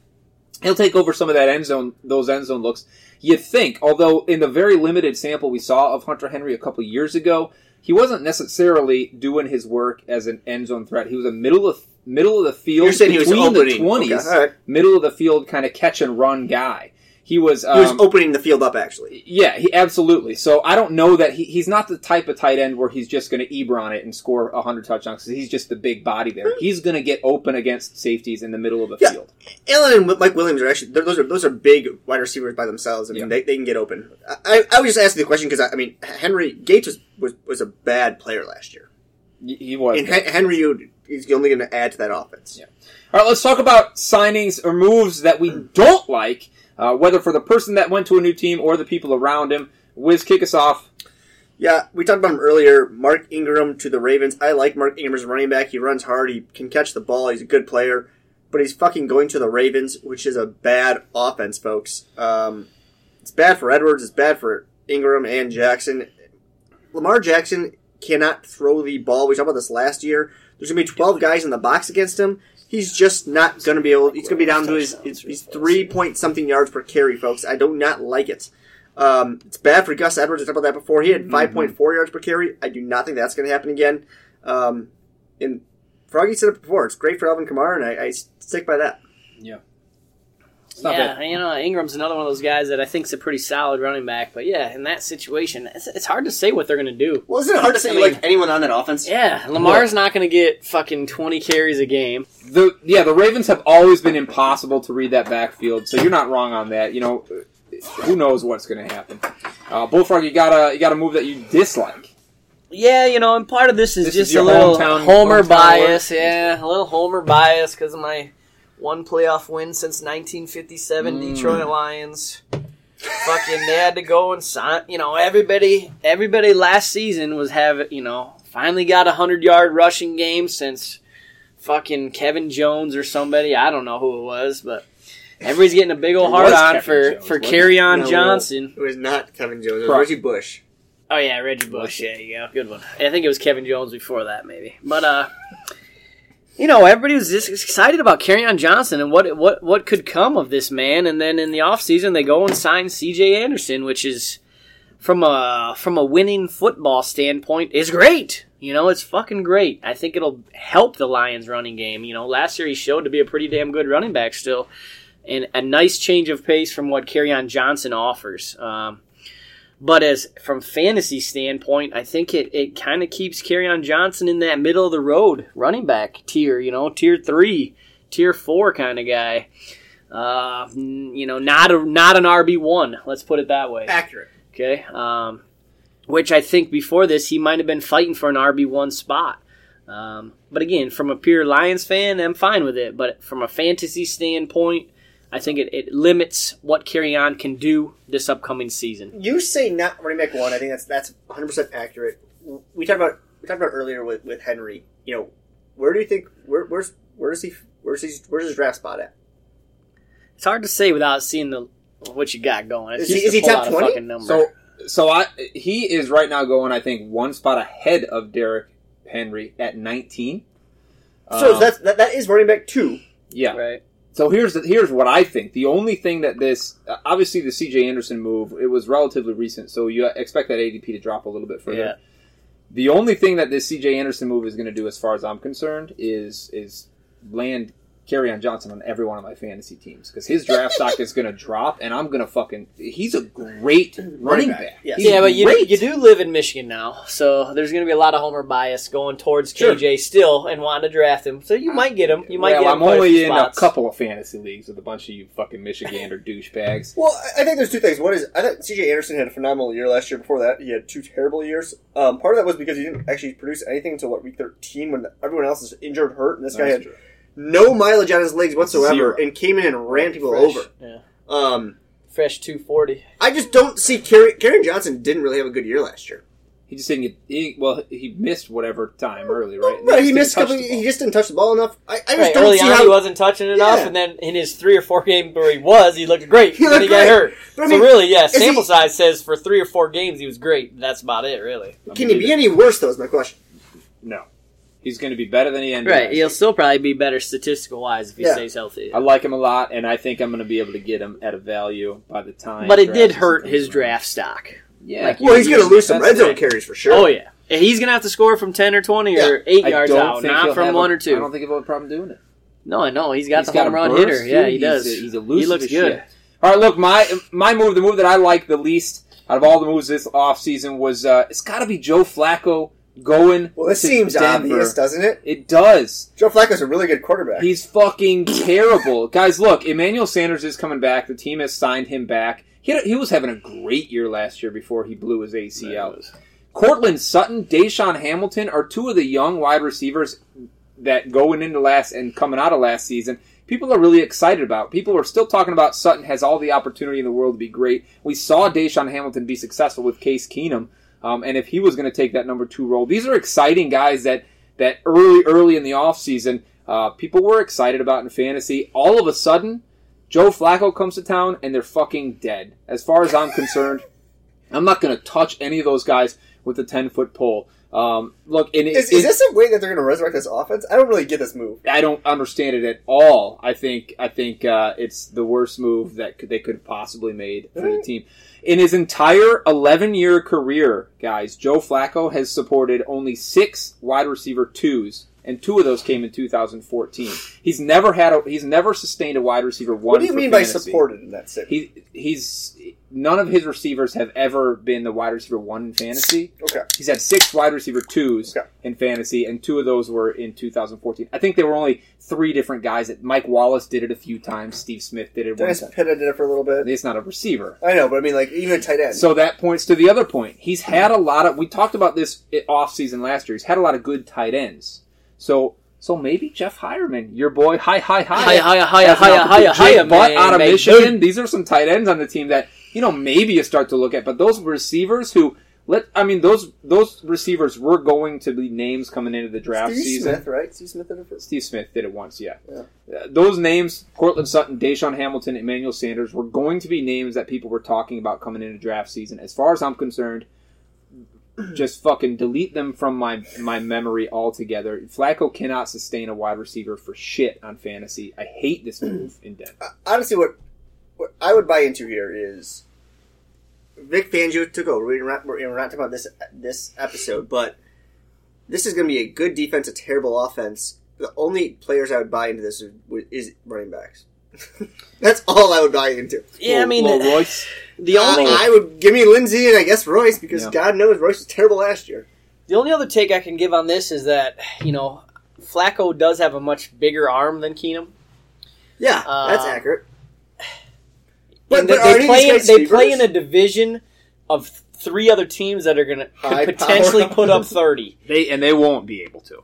He'll take over some of that end zone, those end zone looks. You'd think, although in the very limited sample we saw of Hunter Henry a couple years ago, he wasn't necessarily doing his work as an end zone threat. He was a middle of middle of the field You're saying he was between opening. the twenties, Okay, right. middle of the field kind of catch and run guy. He was. Um, He was opening the field up actually. yeah, he absolutely. So I don't know that he, he's not the type of tight end where he's just going to Ebron it and score hundred touchdowns. 'cause he's just the big body there. He's going to get open against safeties in the middle of the Yeah. field. Allen and Mike Williams are actually those are those are big wide receivers by themselves. I mean, Yeah. they, they can get open. I, I, was just asking the question because I, I mean Henry Gates was, was was a bad player last year, He was. and Hen- Henry is only going to add to that offense. Yeah. All right, let's talk about signings or moves that we don't like, uh, whether for the person that went to a new team or the people around him. Wiz, kick us off. Yeah, we talked about him earlier. Mark Ingram to the Ravens. I like Mark Ingram as running back. He runs hard. He can catch the ball. He's a good player. But he's fucking going to the Ravens, which is a bad offense, folks. Um, it's bad for Edwards. It's bad for Ingram and Jackson. Lamar Jackson cannot throw the ball. We talked about this last year. There's going to be 12 guys in the box against him. He's just not going to be able. He's going to be down to his, his, his three point something yards per carry, folks. I do not like it. Um, it's bad for Gus Edwards. I talked about that before. He had 5.4 yards per carry. I do not think that's going to happen again. Um, and Froggy said it before. It's great for Alvin Kamara, and I, I stick by that. Not yeah, bad. you know, Ingram's another one of those guys that I think's a pretty solid running back. But yeah, in that situation, it's, it's hard to say what they're going to do. Well, isn't it hard to say I mean- like anyone on that offense? Yeah, Lamar's not going to get fucking 20 carries a game. The yeah, the Ravens have always been impossible to read that backfield, so you're not wrong on that. You know, who knows what's going to happen? Uh, Bullfrog, you got a you got a move that you dislike. Yeah, you know, and part of this is This just is a little hometown- Homer hometown bias. Yeah, a little Homer bias because of my One playoff win since 1957, Mm. Detroit Lions. Fucking, they had to go and sign. You know, everybody, everybody last season was having. You know, finally got a hundred yard rushing game since fucking Kevin Jones or somebody. I don't know who it was, but everybody's getting a big old hard on Kevin for Jones, for Kerryon No, Johnson. It was not Kevin Jones. It was. Reggie Bush. Oh yeah, Reggie Bush. Yeah, you go. Good one. I think it was Kevin Jones before that, maybe. But uh, you know, everybody was just excited about on Johnson and what what what could come of this man. And then in the offseason, they go and sign C.J. Anderson, which is from a from a winning football standpoint is great. You know, it's fucking great. I think it'll help the Lions running game. You know, last year he showed to be a pretty damn good running back still. And a nice change of pace from what on Johnson offers. Um, but as from fantasy standpoint, I think it, it kind of keeps on Johnson in that middle of the road running back tier, you know, tier three, tier four kind of guy. Uh, you know, not a not an RB one. Let's put it that way. Accurate. Okay. Um, which I think before this he might have been fighting for an RB one spot. Um, but again, from a pure Lions fan, I'm fine with it. But from a fantasy standpoint, I think it, it limits what Kerryon can do this upcoming season. You say not running back one. I think that's that's 100 percent accurate. We talked about we talked about earlier with, with Henry. You know, where do you think where where's where is he where's he where's his draft spot at? It's hard to say without seeing the what you got going. It's Is he- is he top 20? number. So, so I he is right now going. I think one spot ahead of Derrick Henry at 19. So Um, that's that, that is running back two. yeah. right. So here's the, here's what I think. The only thing that this obviously the C.J. Anderson move it was relatively recent, so you expect that ADP to drop a little bit further. Yeah. The only thing that this C.J. Anderson move is going to do, as far as I'm concerned, is is land on Johnson on every one of my fantasy teams because his draft stock is going to drop, and I'm going to fucking. He's a great running back, back. yes. Yeah, but you great. you do live in Michigan now, so there's going to be a lot of homer bias going towards Sure. KJ still and wanting to draft him. So you might get him. You might well, get him I'm only in spots. a couple of fantasy leagues with a bunch of you fucking Michigander (laughs) douchebags. Well, I- I think there's two things. One is I thought C.J. Anderson had a phenomenal year last year. Before that, he had two terrible years. Um, part of that was because he didn't actually produce anything until what week 13 when everyone else is injured, hurt, and this guy had no mileage on his legs whatsoever Zero. and came in and ran people Fresh. over. Yeah. Um, Fresh 240. I just don't see Karen, Kerry Johnson didn't really have a good year last year. He just didn't get. He, well, he missed whatever time early, right? Right, he just missed didn't couple. touch the He ball. just didn't touch the ball enough. I, I just Right, don't early see on how he wasn't touching enough, Yeah. and then in his three or four games where he was, he looked great. (laughs) He and then he looked got hurt. But I mean, so really, yeah, is he- sample size says for three or four games he was great. That's about it, really. Can he be any worse? Though is my question. No, he's going to be better than he ended. Right, he'll still probably be better statistical wise if he Yeah. stays healthy. I like him a lot, and I think I'm going to be able to get him at a value by the time. But it did hurt his around. draft stock. Yeah, Like, Well, he's going to lose some red zone carries for sure. Oh yeah, he's gonna have to score from ten or twenty or eight I yards out, not from one a- or two. I don't think he'll have a problem doing it. No, I know he's got He's the got home run burst, hitter. Yeah, dude. he He's does. a- he's he elusive looks good. shit. All right, look, my my move, the move that I like the least out of all the moves this offseason was uh, it's got to be Joe Flacco going. Well, this to seems Denver. obvious, doesn't it? It does. Joe Flacco's a really good quarterback. He's fucking terrible, (laughs) guys. Look, Emmanuel Sanders is coming back. The team has signed him back. He, had, he was having a great year last year before he blew his ACL. Courtland Sutton, DaeSean Hamilton are two of the young wide receivers that going into last and coming out of last season. People are really excited about. People are still talking about Sutton has all the opportunity in the world to be great. We saw DaeSean Hamilton be successful with Case Keenum, um, and if he was going to take that number two role, these are exciting guys that that early early in the offseason, uh, people were excited about in fantasy. All of a sudden, Joe Flacco comes to town and they're fucking dead. As far as I'm concerned, I'm not going to touch any of those guys with a 10 foot pole. Um, look, and it, is, it- is this a way that they're going to resurrect this offense? I don't really get this move. I don't understand it at all. I think I think uh, it's the worst move that could, they could have possibly made for the team. In his entire 11 year career, guys, Joe Flacco has supported only six wide receiver twos, and two of those came in 2014. He's never had a, he's never sustained a wide receiver one. What do you mean by supported in that city? He he's none of his receivers have ever been the wide receiver one in fantasy. okay. He's had six wide receiver twos Okay. in fantasy, and two of those were in 2014. I think there were only three different guys. That Mike Wallace did it a few times. Steve Smith did it one Dennis time. Pitta did it for a little bit. It's not a receiver. I know, but I mean, like even a tight end. So that points to the other point. He's had a lot of. We talked about this off season last year. He's had a lot of good tight ends. So So maybe Jeff Heuerman, your boy, hi hi hi, hiya, opportunity. hiya, Jake hiya, Butt man, out of man, Michigan. dude. These are some tight ends on the team that you know maybe you start to look at. But those receivers who let I mean those those receivers were going to be names coming into the draft Steve season. Smith, right? Steve Smith did it first. Steve Smith did it once, yeah. Yeah. Uh, those names, Courtland Sutton, DaeSean Hamilton, Emmanuel Sanders, were going to be names that people were talking about coming into draft season. As far as I'm concerned, (clears throat) just fucking delete them from my my memory altogether. Flacco cannot sustain a wide receiver for shit on fantasy. I hate this (clears throat) move in Denver. Honestly, what what I would buy into here is Vic Fangio took over. We're not, we're not talking about this this episode, but this is going to be a good defense, a terrible offense. The only players I would buy into this is, is running backs. (laughs) That's all I would buy into. Yeah, I mean, Well, the, Royce, (laughs) the only I, I would give me Lindsay and I guess Royce because Yeah. God knows Royce was terrible last year. the only other take I can give on this is that you know Flacco does have a much bigger arm than Keenum. Yeah, that's Uh, accurate. And but they, are they play in, they play in a division of three other teams that are going to potentially put up thirty. they and they won't be able to.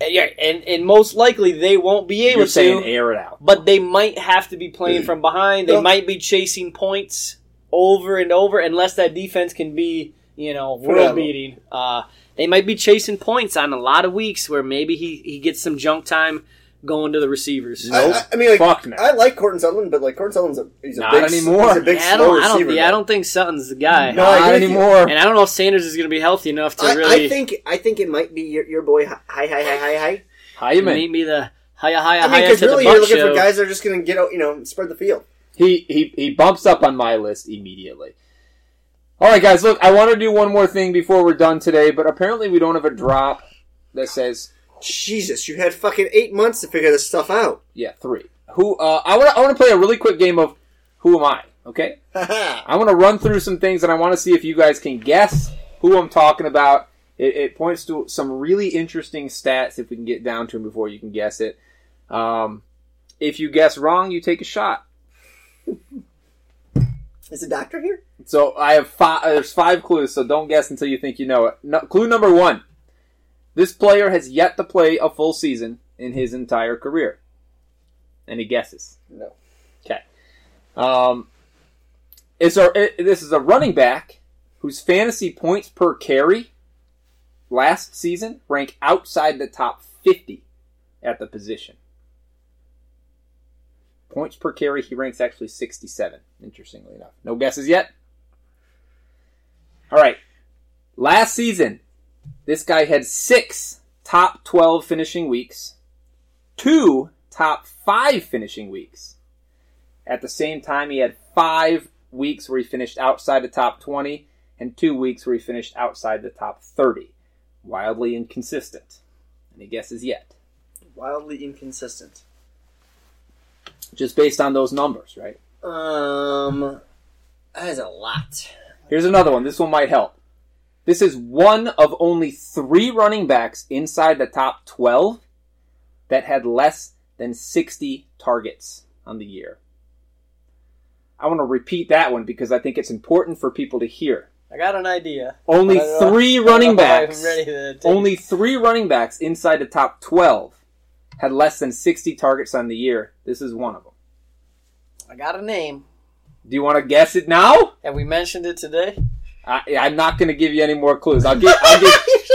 And, yeah, and and most likely they won't be able You're saying to. air it out. But they might have to be playing from behind. They Well- might be chasing points over and over unless that defense can be, you know, world beating. Uh, they might be chasing points on a lot of weeks where maybe he, he gets some junk time going to the receivers. Nope. I, I, I mean, like, Fuck no. I like Corton Sutherland, but like Corton Sutherland's a he's a Not big, anymore. He's a big Yeah, I slow don't, I don't, yeah, I don't think Sutton's the guy. No, I Not agree with you. anymore. And I don't know if Sanders is going to be healthy enough to I, really I think I think it might be your, your boy. Hi, hi, hi, hi, hi. Hyman. meet me the hiya hiya I mean, hiya because to really, butt you're looking show. for guys that are just going to get out, you know, spread the field. he he he bumps up on my list immediately. All right, guys. Look, I want to do one more thing before we're done today, but apparently we don't have a drop that says Jesus, you had fucking eight months to figure this stuff out. yeah three. Who? Uh, I want to I want to play a really quick game of who am I? Okay, (laughs) I want to run through some things and I want to see if you guys can guess who I'm talking about. It, it points to some really interesting stats if we can get down to them before you can guess it. Um, if you guess wrong, you take a shot. (laughs) Is the doctor here? So I have five. There's five clues, so don't guess until you think you know it. No, clue number one: This player has yet to play a full season in his entire career. Any guesses? No. Okay. Um, it's a, it, this is a running back whose fantasy points per carry last season rank outside the top 50 at the position. Points per carry, he ranks actually 67, interestingly enough. No guesses yet? All right. Last season, this guy had six top 12 finishing weeks, two top five finishing weeks. At the same time, he had five weeks where he finished outside the top 20 and two weeks where he finished outside the top 30. Wildly inconsistent. Any guesses yet? Wildly inconsistent. Just based on those numbers, right? Um, that is a lot. Here's another one. This one might help. This is one of only three running backs inside the top 12 that had less than 60 targets on the year. I want to repeat that one because I think it's important for people to hear. I got an idea. Only But I don't know- three (laughs) running backs. ready to take- Only three running backs inside the top 12 had less than 60 targets on the year. This is one of them. I got a name. Do you want to guess it now? Have we mentioned it today? I, I'm not going to give you any more clues. I'll give, I'll give,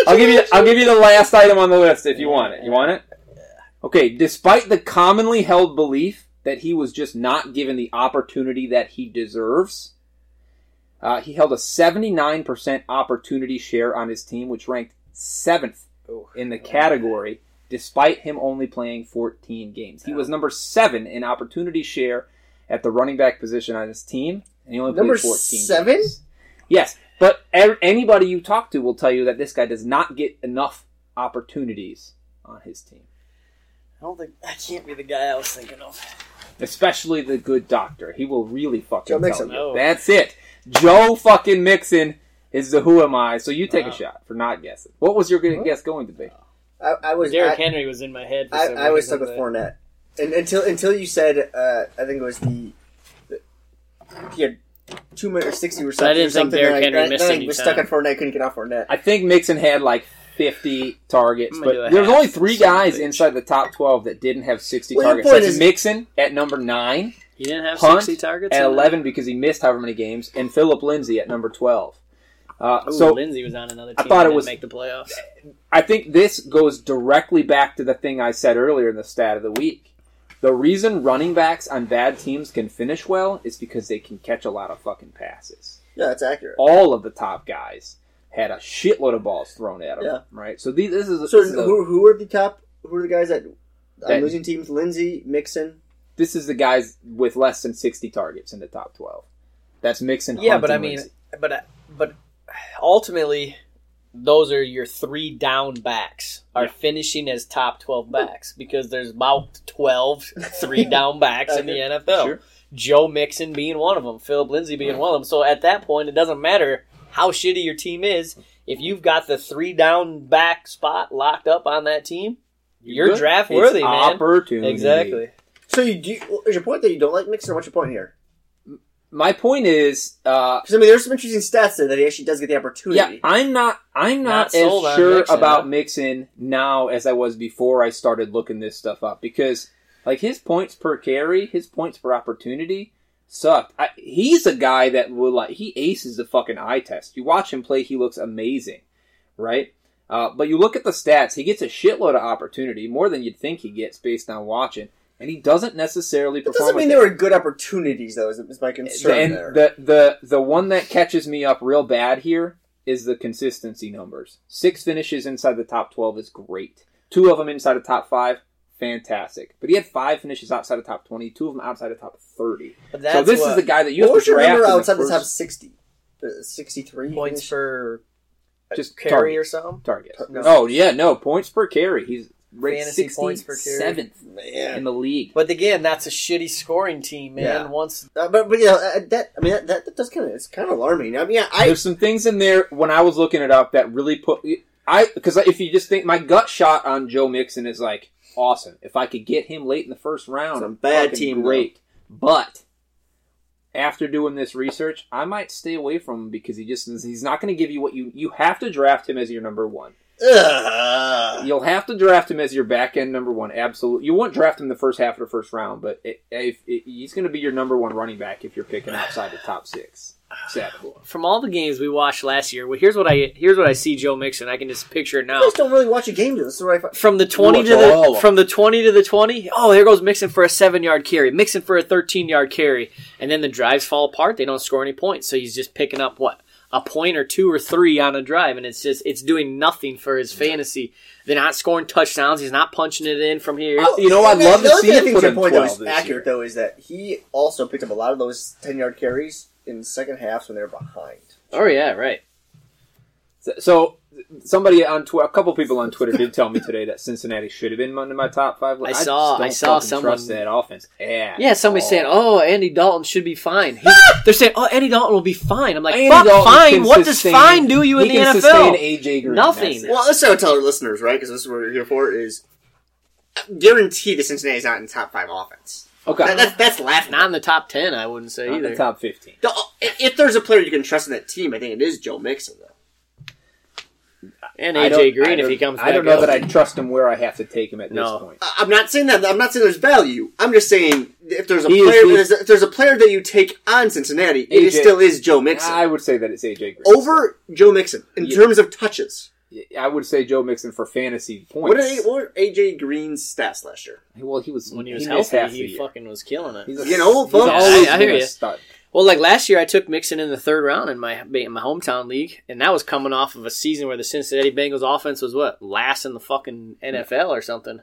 I'll give you, I'll give you the last item on the list if you want it. You want it? Okay. Despite the commonly held belief that he was just not given the opportunity that he deserves, uh, he held a 79% opportunity share on his team, which ranked seventh in the category, despite him only playing 14 games. He was number seven in opportunity share at the running back position on his team, and he only Number played 14 seven? games. Yes, but a- anybody you talk to will tell you that this guy does not get enough opportunities on his team, I don't think that can't be the guy I was thinking of. especially the good doctor. He will really fucking Joe tell Mixon. you. No. That's it. Joe fucking Mixon is the who am I. So you take Wow. a shot for not guessing. What was your good guess going to be? I, I was Derrick I, Henry was in my head. For I, some I was stuck with but- Fournette, and until until you said uh, I think it was the, the he had two minutes or sixty receptions. I didn't or think something, Derrick and Henry I, missed then I any was time. stuck on Fournette. Couldn't get off Fournette. I think Mixon had like 50 targets, I'm gonna do but a there's half only three guys percentage. inside the top 12 that didn't have 60 Well, your targets. point That's is- Mixon at number nine, He didn't have Hunt 60 targets. at in 11 because he missed however many games, and Phillip Lindsay at number 12. Uh, Ooh, so Lindsay was on another team. I thought it didn't was- make the playoffs. I think this goes directly back to the thing I said earlier in the stat of the week. The reason running backs on bad teams can finish well is because they can catch a lot of fucking passes. Yeah, that's accurate. All of the top guys had a shitload of balls thrown at them, Yeah. right? So these, this is So this is, a- who, who are the top? Who are the guys that That- on losing teams? Lindsay, Mixon. this is the guys with less than 60 targets in the top 12. That's Mixon. Yeah, Hunt, but I mean, Lindsay. but but ultimately, those are your three down backs are Yeah. finishing as top twelve backs because there's about 12 (laughs) three down backs in the NFL. Sure. Joe Mixon being one of them, Phillip Lindsay being one of them. So at that point, it doesn't matter how shitty your team is. If you've got the three down back spot locked up on that team, you're good. draft It's worthy, man. Opportunity. Exactly. So you, do you, is your point that you don't like Mixon? Or what's your point here? My point is, uh, Because I mean, there's some interesting stats there that he actually does get the opportunity. yeah, I'm not. I'm not, Not as sure Mixon, about huh? Mixon now as I was before I started looking this stuff up because, like, his points per carry, his points per opportunity sucked. I, he's a guy that will like he aces the fucking eye test. You watch him play, he looks amazing, right? Uh, but you look at the stats, he gets a shitload of opportunity, more than you'd think he gets based on watching, and he doesn't necessarily That perform. doesn't mean with there it. were good opportunities, though. Is, is my concern and there? the the the one that catches me up real bad here is the consistency numbers. Six finishes inside the top twelve is great. Two of them inside the top five, fantastic. But he had five finishes outside the top twenty. Two of them outside the top thirty. But So this what is the guy that you what have to your draft number in the outside the, top first sixty? Uh, Sixty-three points per just carry target, or something. target. No. Oh yeah, no points per carry. He's ranked Fantasy points per carry. seventh man. in the league. But again, that's a shitty scoring team, man. Yeah. Once Uh, but but yeah, uh, that I mean that, that, that does kind of it's kind of alarming. I mean, yeah, I There's some things in there when I was looking it up that really put I because if you just think my gut shot on Joe Mixon is like awesome. If I could get him late in the first round, Some bad team, great. But after doing this research, I might stay away from him because he just he's not going to give you what you you have to draft him as your number one. Ugh. You'll have to draft him as your back end number one. Absolutely, you won't draft him the first half of the first round, but it, if, it, he's going to be your number one running back if you're picking outside the top six, seven. from all the games we watched last year, well, here's what I here's what I see Joe Mixon. I can just picture it I now. just don't really watch a game. This is what I. From the twenty to the from the twenty to the twenty. Oh, there goes Mixon for a seven yard carry. Mixon for a thirteen yard carry, and then the drives fall apart. They don't score any points, so he's just picking up what a point or two or three on a drive, and it's just it's doing nothing for his fantasy. They're not scoring touchdowns. He's not punching it in from here. Oh, you know, I'd love the to see thing I him put in point though 12 this accurate year. though is that he also picked up a lot of those ten yard carries in second halves when they're behind. Oh yeah, right. So, so somebody on Twitter, a couple people on Twitter did tell me today that Cincinnati should have been in my top five. I saw- don't I saw fucking someone- trust that offense. Yeah, Yeah, somebody's saying, "Oh, Andy Dalton should be fine." He, (laughs) they're saying, "Oh, Andy Dalton will be fine." I'm like, Andy "Fuck, Dalton fine. can What does fine do you in he the can NFL?" sustain AJ Green. Nothing. Well, let's try to tell our listeners, right? Because this is what we're here for. Is guarantee that Cincinnati's not in top five offense. okay, That, that's that's laughable. Not in the top ten, I wouldn't say Not in either. the top fifteen. The- if if there's a player you can trust in that team, I think it is Joe Mixon. Though. And I don't- AJ Green, I if don't- he comes back, I don't know up. that I trust him where I have to take him at No. this point. I- I'm not saying that. I'm not saying there's value. I'm just saying if there's a He player, the- if there's a player that you take on Cincinnati, it is- AJ still is Joe Mixon I would say that it's AJ Green over Joe Mixon in Yeah. terms of touches. I would say Joe Mixon for fantasy points. What, are, what were AJ Green's stats last year? well, he was when he was missed healthy, half he fucking was killing it. He's a, You know, he's folks. always I- I hear a you. stud. Well, like last year, I took Mixon in the third round in my in my hometown league, and that was coming off of a season where the Cincinnati Bengals offense was what last in the fucking NFL or something.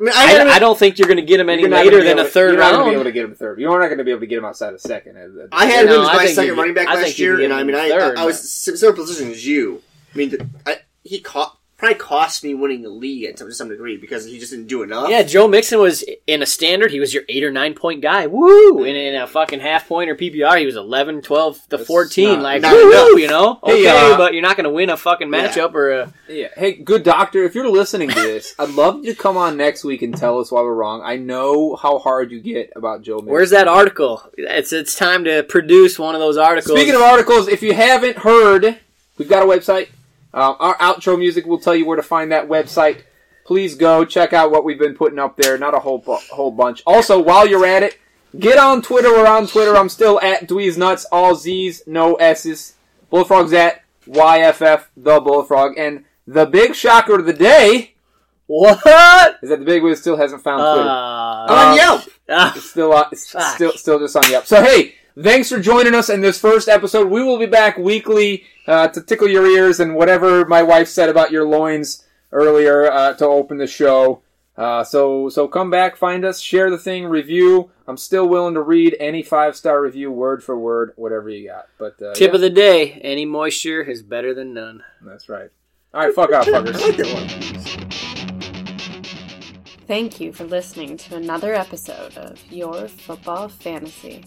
I mean, I, I, I don't think you're going to get him any You're not later gonna be than able a to- third You're not going to be able round. to get him third. You're not going to be able to get him outside of second. I had No, him as my second running back I last year, and I mean, I, third, I, I was man. sim- similar position as you. I mean, th- I, he caught probably cost me winning the league to some degree because he just didn't do enough. Yeah, Joe Mixon was in a standard. He was your eight or nine point guy. Woo! And in a fucking half point or PPR, he was 11, 12 to That's 14. not- like, not woo, you know? Hey, Okay, uh, but you're not going to win a fucking Yeah. matchup or a. Yeah. Hey, good doctor, if you're listening to this, I'd love you to come on next week and tell us why we're wrong. I know how hard you get about Joe. Mixon. Where's that article? It's it's time to produce one of those articles. Speaking of articles, if you haven't heard, we've got a website, Um, our outro music will tell you where to find that website. Please go check out what we've been putting up there. Not a whole bu- whole bunch. Also, while you're at it, get on Twitter. We're on Twitter. I'm still at Dweeze Nutz. All Z's, no S's. Bullfrog's at YFF the Bullfrog. And the big shocker of the day What? is that the Big Wiz still hasn't found Twitter. Uh, on Um, Yelp. (laughs) It's still on, it's still still just on the up. So hey, thanks for joining us in this first episode. We will be back weekly uh, to tickle your ears and whatever my wife said about your loins earlier uh, to open the show. Uh, so so come back, find us, share the thing, review. I'm still willing to read any five star review, word for word, whatever you got. But uh, tip yeah, of the day: any moisture is better than none. that's right. All right, fuck off, fuckers. Thank you for listening to another episode of Your Football Fantasy.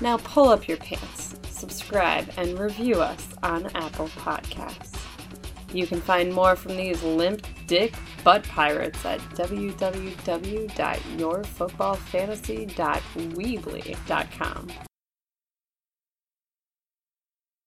Now pull up your pants, subscribe, and review us on Apple Podcasts. You can find more from these limp dick butt pirates at www.yourfootballfantasy.weebly.com.